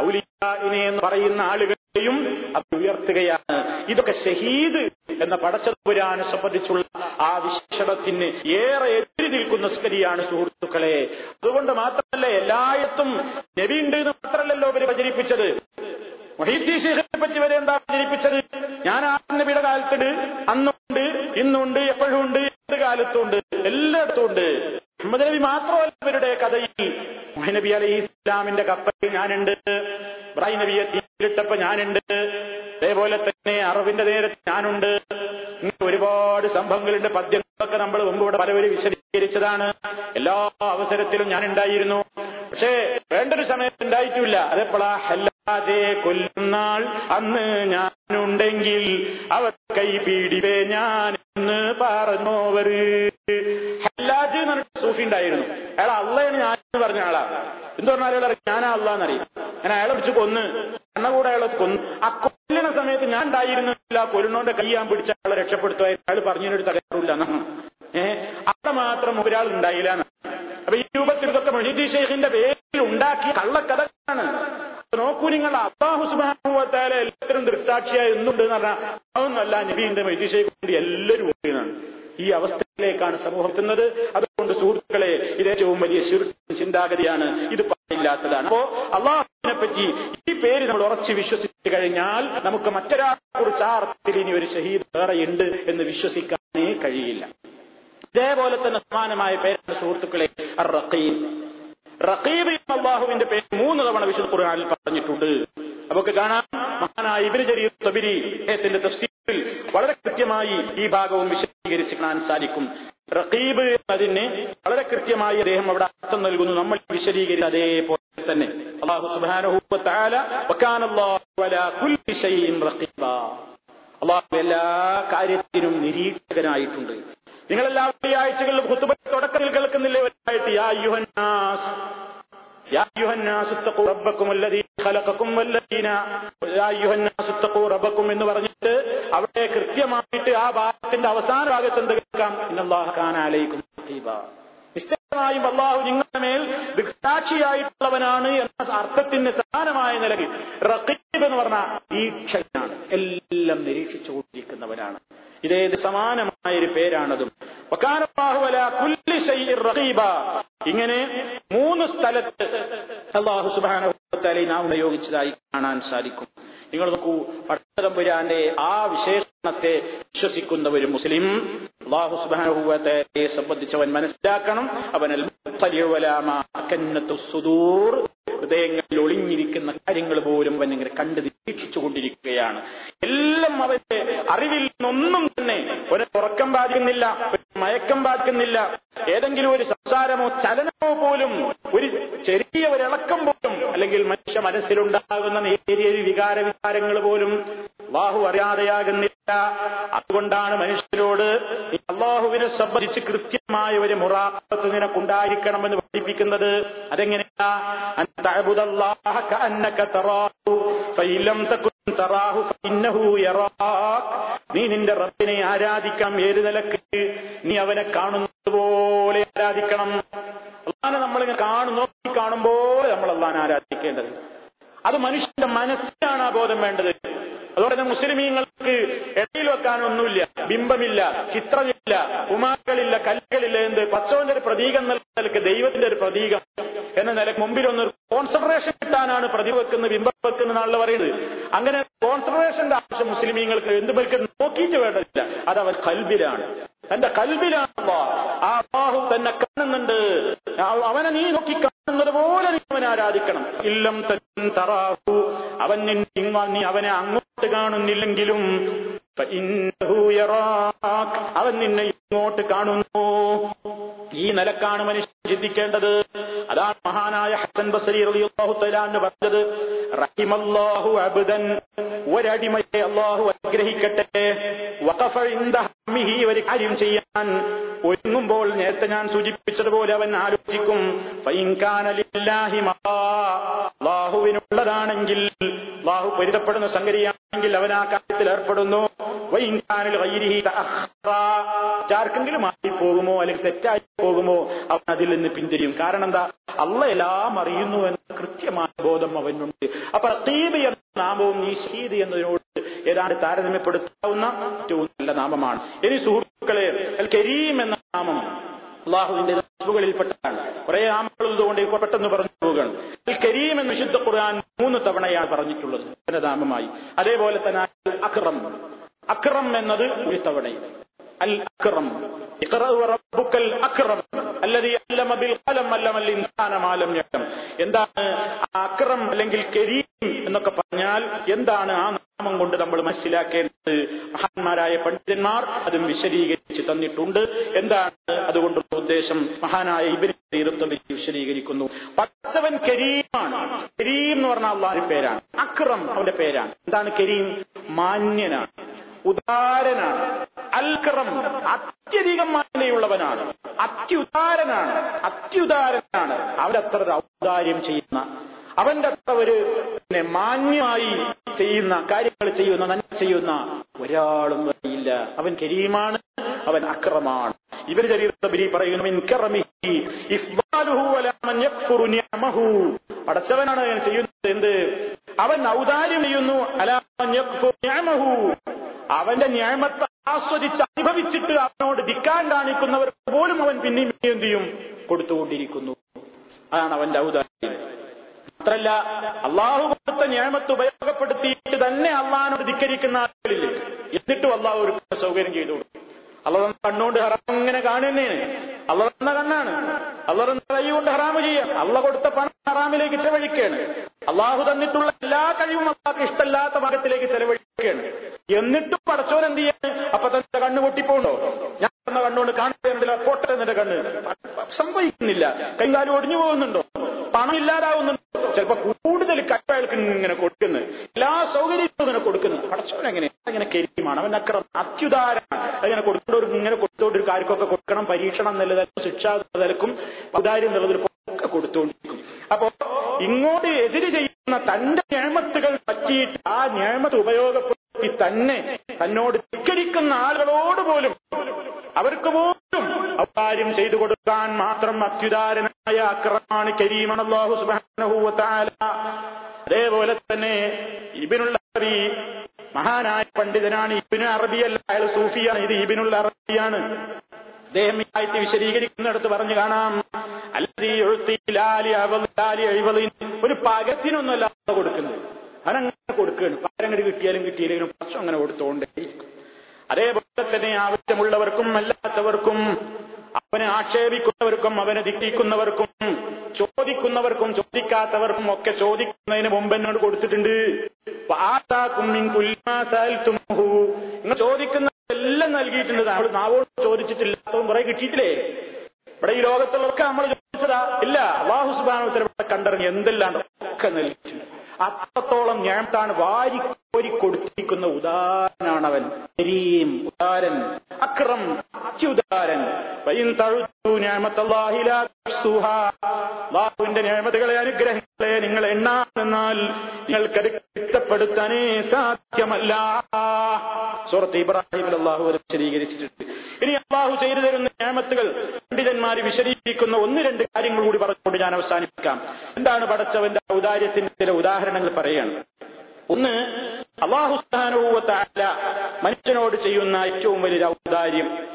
ഔലിയാഇനെ എന്ന് പറയുന്ന ആളുകളെയും അത് ഉയർത്തുകയാണ്. ഇതൊക്കെ ഷഹീദ് എന്ന പടച്ചതുപുരാനെ സംബന്ധിച്ചുള്ള ആ വിശേഷണത്തിന് ഏറെ എതിരി നിൽക്കുന്ന സ്കരിയാണ് സുഹൃത്തുക്കളെ. അതുകൊണ്ട് മാത്രമല്ല എല്ലായിടത്തും നബിയുണ്ട് എന്ന് മാത്രമല്ലല്ലോ ഇവർ പ്രചരിപ്പിച്ചത്. മൊഹീദ്ദീൻ ശേഖരെ പറ്റി വരെ എന്താ പ്രചരിപ്പിച്ചത്? ഞാൻ ആ നബിയുടെ കാലത്തുണ്ട് അന്നുണ്ട് ഇന്നുണ്ട് എപ്പോഴും ഉണ്ട്. ഏത് കാലത്തും ഉണ്ട് എല്ലായിടത്തും ഉണ്ട് മുഹമ്മദ് നബി മാത്രമല്ല ഇവരുടെ കഥയിൽ. നബി അലൈഹി ഇസ്ലാമിന്റെ കപ്പലിൽ ഞാനുണ്ട്. ഇബ്രാഹിം നബിയെ തീരിട്ടപ്പ ഞാനുണ്ട്. അതേപോലെ തന്നെ അറിവിന്റെ നേരത്ത് ഞാനുണ്ട്. ഇങ്ങനെ ഒരുപാട് സംഭവങ്ങളുണ്ട്. പദ്യങ്ങളൊക്കെ നമ്മൾ മുമ്പ് ഇവിടെ പലവരും വിശദീകരിച്ചതാണ്. എല്ലാ അവസരത്തിലും ഞാൻ ഉണ്ടായിരുന്നു പക്ഷേ വേണ്ടൊരു സമയത്ത് ഉണ്ടായിട്ടില്ല. അതെപ്പോഴാ ഹല്ലാതെ കൊല്ലുന്നാൾ അന്ന് ഞാനുണ്ടെങ്കിൽ അവർ കൈ പീടിവേ ഞാൻ എന്ന് പറഞ്ഞോവര് ഹല്ലാജ് എന്ന് പറഞ്ഞിട്ട് സൂഫി ഉണ്ടായിരുന്നു. അയാൾ അള്ളയാണ് ഞാൻ എന്ന് പറഞ്ഞ ആളാ. എന്ത് പറഞ്ഞാൽ അയാൾ ഞാനാ അള്ളാന്നറിയും ഞാൻ അയാളെ പിടിച്ച് കൊന്ന് കണ്ണകൂടെ അയാളെ കൊന്നു. ആ കൊല്ലണ സമയത്ത് ഞാൻ ഉണ്ടായിരുന്നില്ല. കൊരുണോന്റെ കൈ ഞാൻ പിടിച്ച ആളെ രക്ഷപ്പെടുത്തുക അയാൾ പറഞ്ഞതിനൊരു തകരാറില്ല ഏഹ് അവിടെ മാത്രം ഒരാൾ ഉണ്ടായില്ല അപ്പൊ ഈ രൂപത്തിൽ ഇതൊക്കെ മൊഹീദി ഷെയ്ഖിന്റെ പേരിൽ ഉണ്ടാക്കിയ കള്ളക്കഥകളാണ്. നോക്കൂ നിങ്ങൾ അള്ളാഹു എല്ലാത്തിനും ദൃക്സാക്ഷിയായി എന്നുണ്ട് എന്ന് പറഞ്ഞാൽ അതൊന്നല്ല നബീന്റെ മൊഹീദി ഷെയ്ഖ് കൊണ്ട് എല്ലാവരും ഒക്കെയാണ് ഈ അവസ്ഥയിലേക്കാണ് സമൂഹം എത്തുന്നത്. അതുകൊണ്ട് സുഹൃത്തുക്കളെ ഇത് ഏറ്റവും വലിയ ചിന്താഗതിയാണ്. ഇത് പാടില്ലാത്തതാണ്. അപ്പോ അള്ളാഹുവിനെ പറ്റി ഈ പേര് നമ്മൾ ഉറച്ച് വിശ്വസിച്ചു കഴിഞ്ഞാൽ നമുക്ക് മറ്റൊരാളെ കുറിച്ച് ആ അർത്ഥത്തിൽ ഇനി ഒരു ഷഹീദ് വേറെയുണ്ട് എന്ന് വിശ്വസിക്കാനേ കഴിയില്ല. ഇതേപോലെ തന്നെ സമാനമായ പേരാണ് സുഹൃത്തുക്കളെ റഖീബ് അള്ളാഹുവിന്റെ പേര് മൂന്ന് തവണ വിശുദ്ധ ഖുർആനിൽ പറഞ്ഞിട്ടുണ്ട്. നമുക്ക് കാണാം. മഹാനായ ഇബിന് ജരീർ സബിരി അദ്ദേഹത്തിന്റെ തഫ്സീറിൽ വളരെ കൃത്യമായി ഈ ഭാഗവും വിശദീകരിച്ച് കാണാൻ സാധിക്കും. റഖീബ് എന്നതിന് വളരെ കൃത്യമായി അദ്ദേഹം അവിടെ അർത്ഥം നൽകുന്നു. നമ്മൾ വിശദീകരിച്ച അതേപോലെ തന്നെ. അള്ളാഹു അള്ളാഹു എല്ലാ കാര്യത്തിനും നിരീക്ഷകനായിട്ടുണ്ട്. നിങ്ങളെല്ലാ വെള്ളിയാഴ്ചകളിലും തുടക്കത്തിൽ കേൾക്കുന്നില്ലേ? يا أيها الناس اتقوا ربكم الذي خلقكم والذين يا أيها الناس اتقوا ربكم എന്ന് പറഞ്ഞിട്ട് അവിടെ കൃത്യമായിട്ട് ആ ഭാഗത്തിന്റെ അവസാന ഭാഗത്ത് എന്ത് കേൾക്കാം ഇന്നല്ലാഹ കാന അലൈക്കും റഖീബ നിശ്ചയമായും അള്ളാഹു നിങ്ങളുടെ മേൽ ദൃക്സാക്ഷിയായിട്ടുള്ളവനാണ് എന്ന അർത്ഥത്തിന് സമാനമായ നിലയിൽ റഖീബ് എന്ന് പറഞ്ഞ വീക്ഷകനാണ് എല്ലാം നിരീക്ഷിച്ചുകൊണ്ടിരിക്കുന്നവനാണ് ഇതേത് സമാനമായ ഒരു പേരാണതും ഇങ്ങനെ മൂന്ന് സ്ഥലത്ത് അള്ളാഹു സുബാന നാം ഉപയോഗിച്ചതായി കാണാൻ സാധിക്കും. നിങ്ങൾ നോക്കൂ പട്ടതമ്പുരാന്റെ ആ വിശേഷണത്തെ വിശ്വസിക്കുന്ന ഒരു മുസ്ലിം അള്ളാഹു സുബാനഹുവത്തെ സംബന്ധിച്ചവൻ മനസ്സിലാക്കണം. അവൻ സുദൂർ ഹൃദയങ്ങളിൽ ഒളിഞ്ഞിരിക്കുന്ന കാര്യങ്ങൾ പോലും അവൻ ഇങ്ങനെ കണ്ട് നിരീക്ഷിച്ചുകൊണ്ടിരിക്കുകയാണ്. എല്ലാം അവന്റെ അറിവിൽ നിന്നൊന്നും തന്നെ ഒരു ഉറക്കം ബാധിക്കുന്നില്ല മയക്കം പാക്കുന്നില്ല ഏതെങ്കിലും ഒരു സംസാരമോ ചലനമോ പോലും ഒരു ചെറിയ ഒരു ഇളക്കം പോലും അല്ലെങ്കിൽ മനുഷ്യ മനസ്സിലുണ്ടാകുന്ന നേരിയ വികാര വികാരങ്ങൾ പോലും അള്ളാഹു അറിയാതെയാകുന്നില്ല. അതുകൊണ്ടാണ് മനുഷ്യരോട് അള്ളാഹുവിനെ സംബന്ധിച്ച് കൃത്യമായ ഒരു മുറാത്ത് നിനക്കുണ്ടായിരിക്കണമെന്ന് പഠിപ്പിക്കുന്നത്. അതെങ്ങനെയാ? നീ നിന്റെ റബ്ബിനെ ആരാധിക്കാം ഏത് നിലയ്ക്ക്? നീ അവനെ കാണുന്നത് പോലെ ആരാധിക്കണം. അള്ളഹാനെ നമ്മൾ കാണു നോക്കി കാണുമ്പോൾ നമ്മൾ അള്ളഹാനെ ആരാധിക്കേണ്ടത് അത് മനുഷ്യന്റെ മനസ്സിലാണ് ആ ബോധം വേണ്ടത്. അതുപോലെ തന്നെ മുസ്ലിമീങ്ങൾക്ക് ഇടയിൽ വെക്കാനൊന്നുമില്ല ബിംബമില്ല ചിത്രമില്ല ഉമാക്കളില്ല കല്ലുകളില്ല എന്ത്? പച്ചവന്റെ ഒരു പ്രതീകം നിലയ്ക്ക് ദൈവത്തിന്റെ ഒരു പ്രതീകം എന്ന നിലയ്ക്ക് മുമ്പിലൊന്ന് കോൺസെൻട്രേഷൻ കിട്ടാനാണ് പ്രതി വെക്കുന്നത് ബിംബം വെക്കുന്ന ആളുകൾ പറയുന്നത്. അങ്ങനെ കോൺസെൻട്രേഷന്റെ ആവശ്യം മുസ്ലിമീങ്ങൾക്ക് എന്ത് നോക്കിയിട്ട് വേണ്ടതില്ല. അത് അവർ കൽബിലാണ്. തന്റെ കൽബിലാണ് ആ അള്ളാഹു തന്നെ കാണുന്നുണ്ട്. അവനെ നീ നോക്കി കാണുന്നത് പോലെ നീ അവനെ ആരാധിക്കണം. ഇല്ലം തൻ തറാഹു. അവൻ നീ അവനെ അങ്ങോട്ട് കാണുന്നില്ലെങ്കിലും അവൻ നിന്നെ ഇങ്ങോട്ട് കാണുന്നു. ഈ നിലക്കാണ് മനുഷ്യൻ ചിന്തിക്കേണ്ടത്. അതാണ് മഹാനായ ഹസൻ ബസരി എന്ന് പറഞ്ഞത്. റഹിമല്ലാഹു അബുദൻ. ഒരടിമയെ അള്ളാഹു അനുഗ്രഹിക്കട്ടെ. ഒരു കാര്യം ചെയ്യാൻ ഒരുങ്ങുമ്പോൾ നേരത്തെ ഞാൻ സൂചിപ്പിച്ചതുപോലെ അവൻ ആലോചിക്കും. അള്ളാഹുവിനുള്ളതാണെങ്കിൽ അള്ളാഹു പൊരുത്തപ്പെടുന്ന സംഗതിയാണെങ്കിൽ അവൻ ആ കാര്യത്തിൽ ഏർപ്പെടുന്നു. ആർക്കെങ്കിലും ആയി പോകുമോ അല്ലെങ്കിൽ തെറ്റായി പോകുമോ അവൻ അതിൽ നിന്ന് പിന്തിരിയും. കാരണം എന്താ? അള്ള എല്ലാം അറിയുന്നു എന്ന കൃത്യമായ ബോധം അവനുണ്ട്. അപ്പൊ റത്തീബ് എന്ന നാമവും ഈ ശീതി എന്നതിനോട് ഏതാണ്ട് താരതമ്യപ്പെടുത്താവുന്ന ഏറ്റവും നല്ല നാമമാണ്. ഇനി സുഹൃത്തുക്കളെ കരീം എന്ന നാമം അള്ളാഹുവിന്റെ നസ്ബുകളിൽപ്പെട്ടതാണ്. കുറെ ആമകളുള്ളതുകൊണ്ട് ഇതുകൊണ്ട് പെട്ടെന്ന് പറഞ്ഞു പോവുകയാണ് അൽ കരീം എന്ന വിശുദ്ധ ഖുർആൻ മൂന്ന് തവണയാണ് പറഞ്ഞിട്ടുള്ളത്. നാമമായി അതേപോലെ തന്നെ അക്രം. അക്രം എന്നത് ഒരു തവണയും. അൽ അക്രം وربك അക്രം. الذي علم ബിൽ ഖലം അല്ലമ ഇൻസാന لم يعلم എന്താണ് അക്രം അല്ലെങ്കിൽ കരീം എന്നൊക്കെ പറഞ്ഞാൽ എന്താണ് ആ നാമം കൊണ്ട് നമ്മൾ മനസ്സിലാക്കേണ്ടത്? മഹാന്മാരായ പണ്ഡിതന്മാർ അതും വിശദീകരിച്ച് തന്നിട്ടുണ്ട്. എന്താണ് അതുകൊണ്ടുള്ള ഉദ്ദേശം? മഹാനായ ഇബിന് വിശദീകരിക്കുന്നു. പച്ചവൻ കരീമാണ്. കരീം എന്ന് പറഞ്ഞ അള്ളാഹിന്റെ പേരാണ്. അക്രം അവന്റെ പേരാണ്. എന്താണ് കരീം? മാന്യനാണ്. ഉദാരനാണ്. അൽക്രം അത്യധികം മാനയുള്ളവനാണ് അത്യുദാരനാണ്. അത്യുദാരനാണ്. അവരത്ര ഒരു ഔദാര്യം ചെയ്യുന്ന അവന്റെ അത്ര ഒരു പിന്നെ മാന്യമായി ചെയ്യുന്ന കാര്യങ്ങൾ ചെയ്യുന്ന നന്മ ചെയ്യുന്ന ഒരാളും അറിയില്ല അവൻ കരീമാണ് അവൻ അക്രമാണ്. ഇവർ ചരിത്രബരി പറയുന്നു പടച്ചവനാണ് ചെയ്യുന്നത്. എന്ത്? അവൻ ഔദാര്യം ചെയ്യുന്നു അലാമഹു അവന്റെ ന്യായമത്തെ ആസ്വദിച്ച് അനുഭവിച്ചിട്ട് അവനോട് ധിക്കാൻ കാണിക്കുന്നവർ പോലും അവൻ പിന്നെയും എന്ത് ചെയ്യും? കൊടുത്തുകൊണ്ടിരിക്കുന്നു. അതാണ് അവന്റെ ഔദാര്യം. മാത്രല്ല അള്ളാഹു കൊടുത്ത ന്യായമത്ത് ഉപയോഗപ്പെടുത്തിയിട്ട് തന്നെ അള്ളാഹിനോട് ധിക്കരിക്കുന്ന ആളുകളില്ലേ? എന്നിട്ടും അള്ളാഹു ഒരു സൗകര്യം ചെയ്തു അള്ള കണ്ണുകൊണ്ട് ഹറാം ഇങ്ങനെ കാണുന്നേന് അള്ള തന്ന കണ്ണാണ്. അള്ള തന്ന കൊണ്ട് ഹറാമ് ചെയ്യാം. അള്ള കൊടുത്ത പണം ഹറാമിലേക്ക് ചെലവഴിക്കുകയാണ്. അള്ളാഹു തന്നിട്ടുള്ള എല്ലാ കഴിവും അള്ളാഹ് ഇഷ്ടമല്ലാത്ത ഭാഗത്തിലേക്ക് ചെലവഴിക്കുകയാണ്. എന്നിട്ടും പടച്ചോൻ എന്ത് ചെയ്യാൻ അപ്പൊ തന്റെ കണ്ണ് പൊട്ടിപ്പോണ്ടോ ഞാൻ തന്ന കണ്ണുകൊണ്ട് കാണുന്നില്ല പോട്ടെ എന്നെ കണ്ണ്. സംഭവിക്കുന്നില്ല. കൈകാലം ഒടിഞ്ഞു പോകുന്നുണ്ടോ? പണം ഇല്ലാതാവുന്നുണ്ട് ചിലപ്പോ കൂടുതൽ കട്ടയാൾക്ക് ഇങ്ങനെ കൊടുക്കുന്നു. എല്ലാ സൗകര്യങ്ങളും ഇങ്ങനെ കൊടുക്കുന്നു. പടച്ചോൻ എങ്ങനെ? ഇങ്ങനെ കരിമാണ് അവൻ അക്രം അത്യുദാരമാണ്. അങ്ങനെ കൊടുക്കുന്നവർക്ക് ഇങ്ങനെ കൊടുത്തോണ്ട് ഒരു കാര്യക്കൊക്കെ കൊടുക്കണം. പരീക്ഷണം നിലനിൽക്കും ശിക്ഷ നിലനിൽക്കും ഔദാര്യം നിലനിൽക്കും ഒക്കെ കൊടുത്തുകൊണ്ടിരിക്കും അപ്പോ ഇങ്ങോട്ട് എതിര് ചെയ്യുന്ന തന്റെ ഞാമത്തുകൾ പറ്റിയിട്ട് ആ ഞാമത്ത് ഉപയോഗപ്പെടുത്തി തന്നെ തന്നോട് ധിക്കരിക്കുന്ന ആളുകളോട് പോലും അവർക്ക് പോലും അക്കാര്യം ചെയ്തു കൊടുക്കാൻ മാത്രം അത്യുദാരനായ അക്രമാണ് കരീമണല്ലാഹു സുബാനഹൂവത്താല അതേപോലെ തന്നെ ഇബിനുള്ള അറബി മഹാനായ പണ്ഡിതനാണ്. ഇബിന് അറബിയല്ല അയാൾ സൂഫിയാണ്. ഇത് ഇബിനുള്ള അറബിയാണ്. അദ്ദേഹം ഈ വിശദീകരിക്കുന്നിടത്ത് പറഞ്ഞു കാണാം. അല്ലതി ഒരു പകത്തിനൊന്നുമല്ല കൊടുക്കുന്നത്. അവനങ്ങനെ കൊടുക്കുകയാണ് പാരങ്ങട് കിട്ടിയാലും കിട്ടിയില്ലെങ്കിലും പ്രശ്നം അങ്ങനെ കൊടുത്തോണ്ടേ. അതേപോലെ തന്നെ ആവശ്യമുള്ളവർക്കും അല്ലാത്തവർക്കും അവനെ ആക്ഷേപിക്കുന്നവർക്കും അവനെ തിട്ടിക്കുന്നവർക്കും ചോദിക്കുന്നവർക്കും ചോദിക്കാത്തവർക്കും ഒക്കെ ചോദിക്കുന്നതിന് മുമ്പ് എന്നോട് കൊടുത്തിട്ടുണ്ട്. നിങ്ങൾ ചോദിക്കുന്ന എല്ലാ എല്ലാം നൽകിയിട്ടുണ്ട്. നമ്മൾ നാവോട് ചോദിച്ചിട്ടില്ലാത്തതും കുറെ കിട്ടിയിട്ടില്ലേ? ഇവിടെ ഈ ലോകത്തുള്ളവർക്ക് നമ്മൾ ചോദിച്ചതാ. ഇല്ല അള്ളാഹു കണ്ടറിഞ്ഞ് എന്തെല്ലാം ഒക്കെ നൽകിയിട്ടുണ്ട്. അത്രത്തോളം ഞാത്താണ് വാരിക്കോരി കൊടുത്തിരിക്കുന്ന ഉദാരനാണ് അവൻ കരീം ഉദാരൻ അക്രം അത്യുദാരൻ. ാഹുവിന്റെ ഞാമതകളെ അനുഗ്രഹങ്ങളെ നിങ്ങൾ എണ്ണാമെന്നാൽ നിങ്ങൾക്കത് കിട്ടപ്പെടുത്താനേ സാധ്യമല്ല. സുഹൃത്ത് ഇബ്രാഹിം അള്ളാഹു വിശദീകരിച്ചിട്ടുണ്ട്. ഇനി അള്ളാഹു ചെയ്തു തരുന്ന നിയമത്തുകൾ പണ്ഡിതന്മാർ വിശദീകരിക്കുന്ന ഒന്ന് രണ്ട് കാര്യങ്ങൾ കൂടി പറഞ്ഞുകൊണ്ട് ഞാൻ അവസാനിപ്പിക്കാം. എന്താണ് പടച്ചവന്റെ ഔദാര്യത്തിന്റെ ചില ഉദാഹരണങ്ങൾ പറയുകയാണ് ഒന്ന് അള്ളാഹുസ്ഥാനൂവത്താല മനുഷ്യനോട് ചെയ്യുന്ന ഏറ്റവും വലിയ ഔദാര്യം.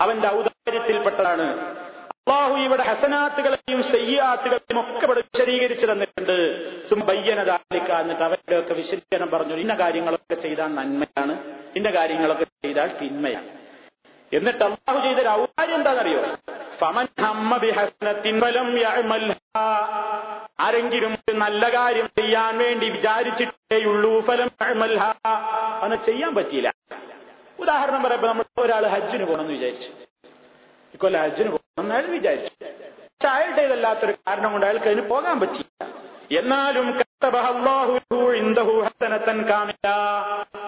അവന്റെ ഔദാര്യത്തിൽപ്പെട്ടതാണ്. അള്ളാഹു ഇവിടെ ഹസനാത്തുകളെയും സയ്യാത്തുകളെയും ഒക്കെ ഇവിടെ വിശദീകരിച്ചു തന്നിട്ടുണ്ട്. സുംബയ്യനതാലിക്ക എന്നിട്ട് അവരുടെയൊക്കെ വിശദീകരണം പറഞ്ഞു. ഇന്ന കാര്യങ്ങളൊക്കെ ചെയ്താൽ നന്മയാണ്. ഇന്ന കാര്യങ്ങളൊക്കെ ചെയ്താൽ തിന്മയാണ്. എന്നിട്ട് അള്ളാഹു ചെയ്ത ഒരു ഔദാര്യം എന്താണെന്നറിയോ? ഫമൻ ആരെങ്കിലും ഒരു നല്ല കാര്യം ചെയ്യാൻ വേണ്ടി വിചാരിച്ചിട്ടേയുള്ളൂ ഫലം അങ്ങനെ ചെയ്യാൻ പറ്റിയില്ല. ഉദാഹരണം പറയുമ്പോ നമ്മൾ ഒരാൾ ഹജ്ജിന് പോകണമെന്ന് വിചാരിച്ചു. ഇക്കൊല്ലം ഹജ്ജിന് പോകണം അയാൾ വിചാരിച്ചു. പക്ഷെ അയാളുടെ ഇതല്ലാത്തൊരു കാരണം കൊണ്ട് അയാൾക്ക് അതിന് പോകാൻ പറ്റിയില്ല. എന്നാലും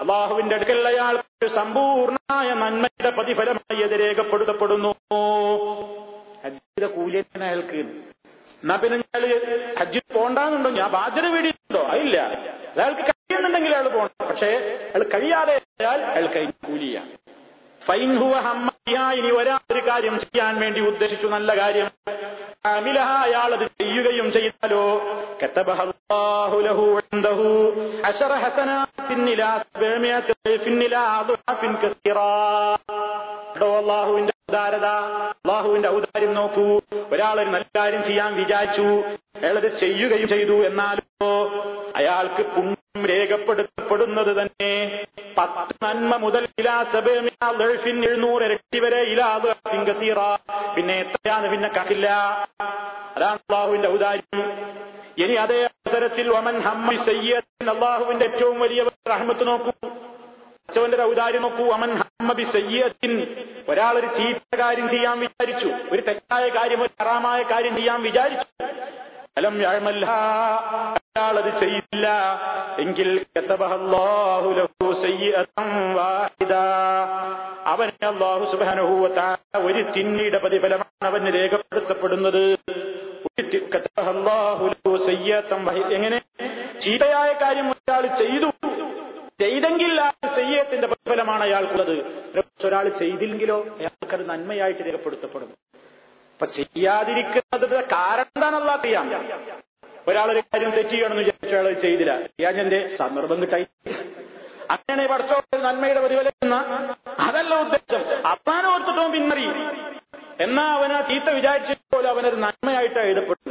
അള്ളാഹുവിന്റെ അടുക്കൽ അയാൾക്ക് സമ്പൂർണമായ നന്മയുടെ പ്രതിഫലമായി അത് രേഖപ്പെടുത്തപ്പെടുന്നു. അയാൾക്ക്. എന്നാ പിന്നെ ഞാൻ ഹജ്ജിൽ പോണ്ടാന്നുണ്ടോ? ഞാൻ ബാധ്യത വീടിയിട്ടുണ്ടോ അതില്ല. അയാൾക്ക് കഴിയുന്നുണ്ടെങ്കിൽ അയാൾ പോകണം പക്ഷേ അയാൾ കഴിയാതെ അയാൾ അയാൾ കഴിഞ്ഞ കൂലിയാണ്. ഫൈൻഹുവ ഒരാൾ ഇനി ഒരാളൊരു കാര്യം ചെയ്യാൻ വേണ്ടി ഉദ്ദേശിച്ചു നല്ല കാര്യം. അമിലഹ അയാൾ അത് ചെയ്യുകയും ചെയ്താലോ? അള്ളാഹുവിന്റെ ഉദാരത. അള്ളാഹുവിന്റെ ഔദാര്യം നോക്കൂ. ഒരാൾ ഒരു നല്ല കാര്യം ചെയ്യാൻ വിചാരിച്ചു. അയാളത് ചെയ്യുകയും ചെയ്തു. എന്നാലോ അയാൾക്ക് പുണ്യം രേഖപ്പെടുത്തപ്പെടുന്നത് തന്നെ. പത്ത് നന്മ മുതൽ എഴുന്നൂറ് ഇരട്ടി വരെ ഇലാബ് സിംഗസീറ പിന്നെ എത്രയാന്ന് പിന്നെ കണ്ടില്ല. അതാണ് അള്ളാഹുവിന്റെ ഔദാര്യം. ഇനി അതേ അവസരത്തിൽ ഒമൻ ഹമ്മ അള്ളാഹുവിന്റെ ഏറ്റവും വലിയ റഹ്മത്ത് നോക്കൂ. അച്ചവന്റെ ഔദാര്യം നോക്കൂ? അമൻ ഹമ്മബി സയ്യത്തിൻ ഒരാൾ ഒരു ചീത്ത കാര്യം ചെയ്യാൻ വിചാരിച്ചു. ഒരു തെറ്റായ കാര്യം ഒരു ഹറാമായ കാര്യം ചെയ്യാൻ വിചാരിച്ചു. ഫലം യാഴ്മല്ല അത് ചെയ്യില്ല. എങ്കിൽ അവന് അള്ളാഹു സുബാനുഭൂവത്ത ഒരു തിന്നിയുടെ പ്രതിഫലമാണ് അവന് രേഖപ്പെടുത്തപ്പെടുന്നത്. എങ്ങനെ? ചീത്തയായ കാര്യം ഒരാൾ ചെയ്തു. ചെയ്തെങ്കിൽ ആ ചെയ്യത്തിന്റെ പ്രതിഫലമാണ് അയാൾക്കുള്ളത്. ഒരാൾ ചെയ്തില്ലെങ്കിലോ അയാൾക്കത് നന്മയായിട്ട് രേഖപ്പെടുത്തപ്പെടും അപ്പൊ ചെയ്യാതിരിക്കുന്നത് കാരണം എന്താണെന്നുള്ള ഒരാൾ ഒരാളൊരു കാര്യം തെറ്റ് ചെയ്യണമെന്ന് വിചാരിച്ചു അയാൾ ചെയ്തില്ല. ചെയ്യാഞ്ഞന്റെ സന്ദർഭം കിട്ടായി അങ്ങനെ പഠിച്ചോ നന്മയുടെ പ്രതിഫലിക്കുന്ന അതല്ല ഉദ്ദേശം. അപ്പാനെ ഓർത്തിട്ടോ പിന്നറിയും എന്നാ അവനാ ചീത്ത വിചാരിച്ചതുപോലെ അവനൊരു നന്മയായിട്ട് എഴുതപ്പെട്ടു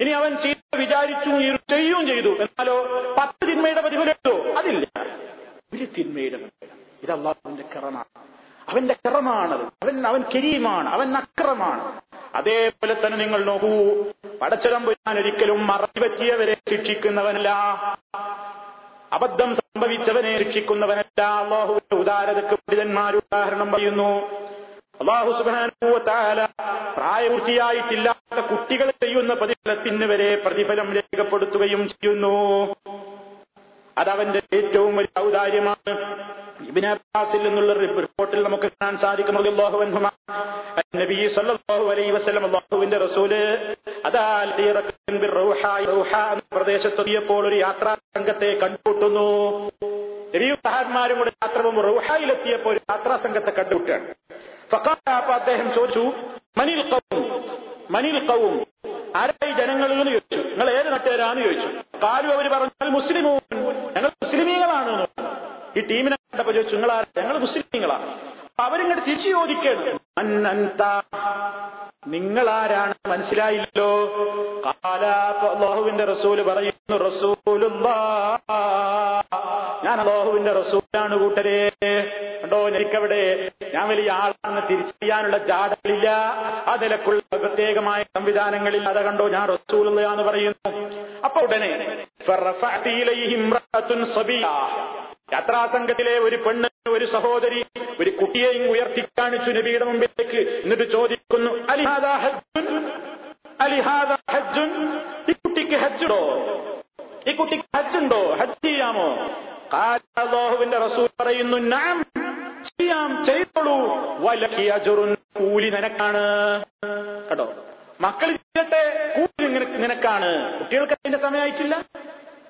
ഇനി അവൻ ചെയ്ത വിചാരിച്ചു ചെയ്യുകയും ചെയ്തു. എന്നാലോ പത്ത് തിന്മയുടെ പ്രതിഫലിച്ചോ അതില്ല. ഒരു തിന്മയുടെ പ്രതിഫലം. കറമാണ് അവന്റെ കിറമാണത് അവൻ അവൻ കരീമാണ്. അവൻ അക്രമാണ്. അതേപോലെ തന്നെ നിങ്ങൾ നോക്കൂ. പടച്ചതം ഞാൻ ഒരിക്കലും മറച്ചുപറ്റിയവരെ ശിക്ഷിക്കുന്നവനല്ല. അബദ്ധം സംഭവിച്ചവനെ ശിക്ഷിക്കുന്നവനല്ല. അള്ളാഹുവിന്റെ ഉദാരതക്ക് പണ്ഡിതന്മാർ ഉദാഹരണം പറയുന്നു. അള്ളാഹു സുബാനുഭവത്താല പ്രായപൂർത്തിയായിട്ടില്ലാത്ത കുട്ടികൾ ചെയ്യുന്ന പ്രതിഫലത്തിന് വരെ പ്രതിഫലം രേഖപ്പെടുത്തുകയും ചെയ്യുന്നു. അതവന്റെ ഏറ്റവും വലിയ ഔദാര്യമാണ്. ഇബിനാസിൽ നിന്നുള്ള റിപ്പോർട്ടിൽ നമുക്ക് കാണാൻ സാധിക്കും. സല്ലല്ലാഹു അലൈഹി വസല്ലം അല്ലാഹുവിന്റെ റസൂൽ പ്രദേശത്തെത്തിയപ്പോൾ ഒരു യാത്രാ സംഘത്തെ കണ്ടുമുട്ടുന്നു. നബിയും കൂടെ യാത്ര റൂഹായിലെത്തിയപ്പോൾ യാത്രാ സംഘത്തെ കണ്ടുമുട്ടാണ് അപ്പൊ അദ്ദേഹം ചോദിച്ചു മനിൽ കവും മനിൽ കവും ആരായി ജനങ്ങൾ എന്ന് ചോദിച്ചു. നിങ്ങൾ ഏത് നാട്ടുകാരാന്ന് ചോദിച്ചു. കാലും അവർ പറഞ്ഞാൽ മുസ്ലിമോ ഞങ്ങൾ മുസ്ലിമീങ്ങളാണ്. ഈ ടീമിനെ കണ്ടപ്പോ ചോദിച്ചു നിങ്ങൾ ആരാ ഞങ്ങൾ മുസ്ലിമീങ്ങളാണ് അവരിങ്ങോട്ട് തിരിച്ചു ചോദിക്കണം നിങ്ങളാരാണ് മനസ്സിലായില്ലോ? അള്ളാഹുവിന്റെ റസൂൽ പറയുന്നു റസൂലുള്ള. ഞാൻ അള്ളാഹുവിന്റെ റസൂലാണ് കൂട്ടരെ. കണ്ടോ എനിക്കവിടെ ഞാൻ വലിയ ആളാണെന്ന് തിരിച്ചറിയാനുള്ള ജാടകളില്ല. ആ നിലക്കുള്ള പ്രത്യേകമായ സംവിധാനങ്ങളിൽ അത് കണ്ടോ ഞാൻ റസൂലുള്ളയാന്ന് പറയുന്നു. അപ്പൊ ഉടനെ യാത്രാസംഘത്തിലെ ഒരു പെണ്ണ് ഒരു സഹോദരി ഒരു കുട്ടിയെയും ഉയർത്തി കാണിച്ചു നബിയുടെ മുമ്പിലേക്ക്. എന്നിട്ട് ചോദിക്കുന്നു അലിഹാദ ഹജ്ജുൻ? അലിഹാദ ഹജ്ജുൻ? ഈ കുട്ടിക്ക് ഹജ്ജുണ്ടോ? ഈ കുട്ടിക്ക് ഹജ്ജുണ്ടോ? ഹജ്ജ് ചെയ്യാമോ? അള്ളാഹുവിന്റെ റസൂൽ പറയുന്നു നാം ചെയ്യാം ചെയ്തോളൂ. വലക്കി അജുറുൻ കൂലി നിനക്കാണ്. കേട്ടോ മക്കൾ ചെയ്യട്ടെ കൂലി നിനക്ക് നിനക്കാണ്. കുട്ടികൾക്ക് അതിന്റെ സമയമായിട്ടില്ല.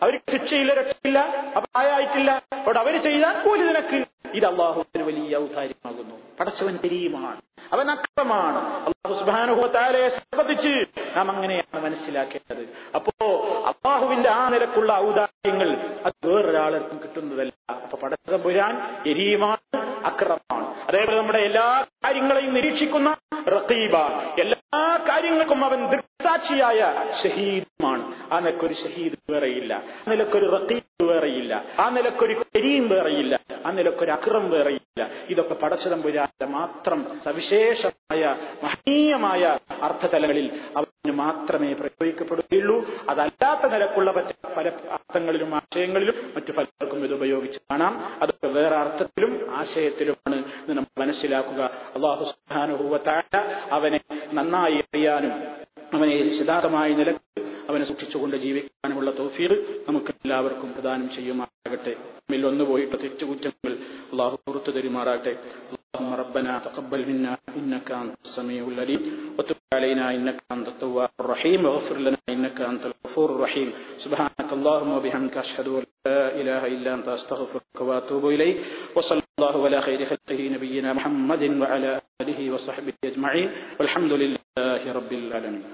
അവർക്ക് ശിക്ഷയില്ല രക്ഷയില്ല അപായായിട്ടില്ല അവിടെ അവർ ചെയ്താൽ കൂലി നിനക്ക്. ഇത് അള്ളാഹുവിന് വലിയ ഔദാര്യമാകുന്നു. പടച്ചവൻ തെരിയുമാണ് അവൻ അക്രമാണ്. അള്ളാഹു സുബാനുഭവത്താലെ സംബന്ധിച്ച് നാം അങ്ങനെയാണ് മനസ്സിലാക്കേണ്ടത്. അപ്പോ അള്ളാഹുവിന്റെ ആ നിരക്കുള്ള ഔദാര്യങ്ങൾ അത് വേറൊരാളും കിട്ടുന്നതല്ല. അപ്പൊ പടച്ചവൻ പുരാൻ എരിയുമാണ് അക്രമമാണ് അതേപോലെ നമ്മുടെ എല്ലാ കാര്യങ്ങളെയും നിരീക്ഷിക്കുന്ന റഖീബ എല്ലാ കാര്യങ്ങൾക്കും അവൻ ദൃക്സാക്ഷിയായ ഷഹീദുമാണ്. ആ നിലക്കൊരു ഷഹീദ് വേറെയില്ല. ആ നിലക്കൊരു റഖീബ് വേറെയില്ല. ആ നിലക്കൊരു കരീം വേറെയില്ല. ആ നിലക്കൊരു അക്രം വേറെയില്ല. ഇതൊക്കെ പടച്ചതം പുരാന്റെ മാത്രം സവിശേഷമായ മഹനീയമായ അർത്ഥതലങ്ങളിൽ മാത്രമേ പ്രയോഗിക്കപ്പെടുകയുള്ളൂ. അതല്ലാത്ത നിലക്കുള്ള പറ്റ പല അർത്ഥങ്ങളിലും ആശയങ്ങളിലും മറ്റു പലർക്കും ഇത് ഉപയോഗിച്ച് കാണാം. അതൊക്കെ വേറെ അർത്ഥത്തിലും ആശയത്തിലുമാണ് ഇത് നമ്മൾ മനസ്സിലാക്കുക. അള്ളാഹു സുഹാനുഭൂവത്തായ അവനെ നന്നായി അറിയാനും അവനെ യഥാർത്ഥമായ നിലയ്ക്ക് അവനെ സൂക്ഷിച്ചുകൊണ്ട് ജീവിക്കാനുമുള്ള തോഫീർ നമുക്ക് എല്ലാവർക്കും പ്രദാനം ചെയ്യുമാറാകട്ടെ. ഒന്ന് പോയിട്ട് തെറ്റുകുറ്റങ്ങൾ അള്ളാഹു പുറത്തു തരുമാറാകട്ടെ. اللهم ربنا تقبل منا إنك أنت السميع العليم وتب علينا إنك أنت التواب الرحيم واغفر لنا إنك أنت الغفور الرحيم. سبحانك اللهم وبحمدك أشهد أن لا إله إلا أنت أستغفرك وأتوب إليك وصلى الله على خير خلقه نبينا محمد وعلى آله وصحبه أجمعين والحمد لله رب العالمين.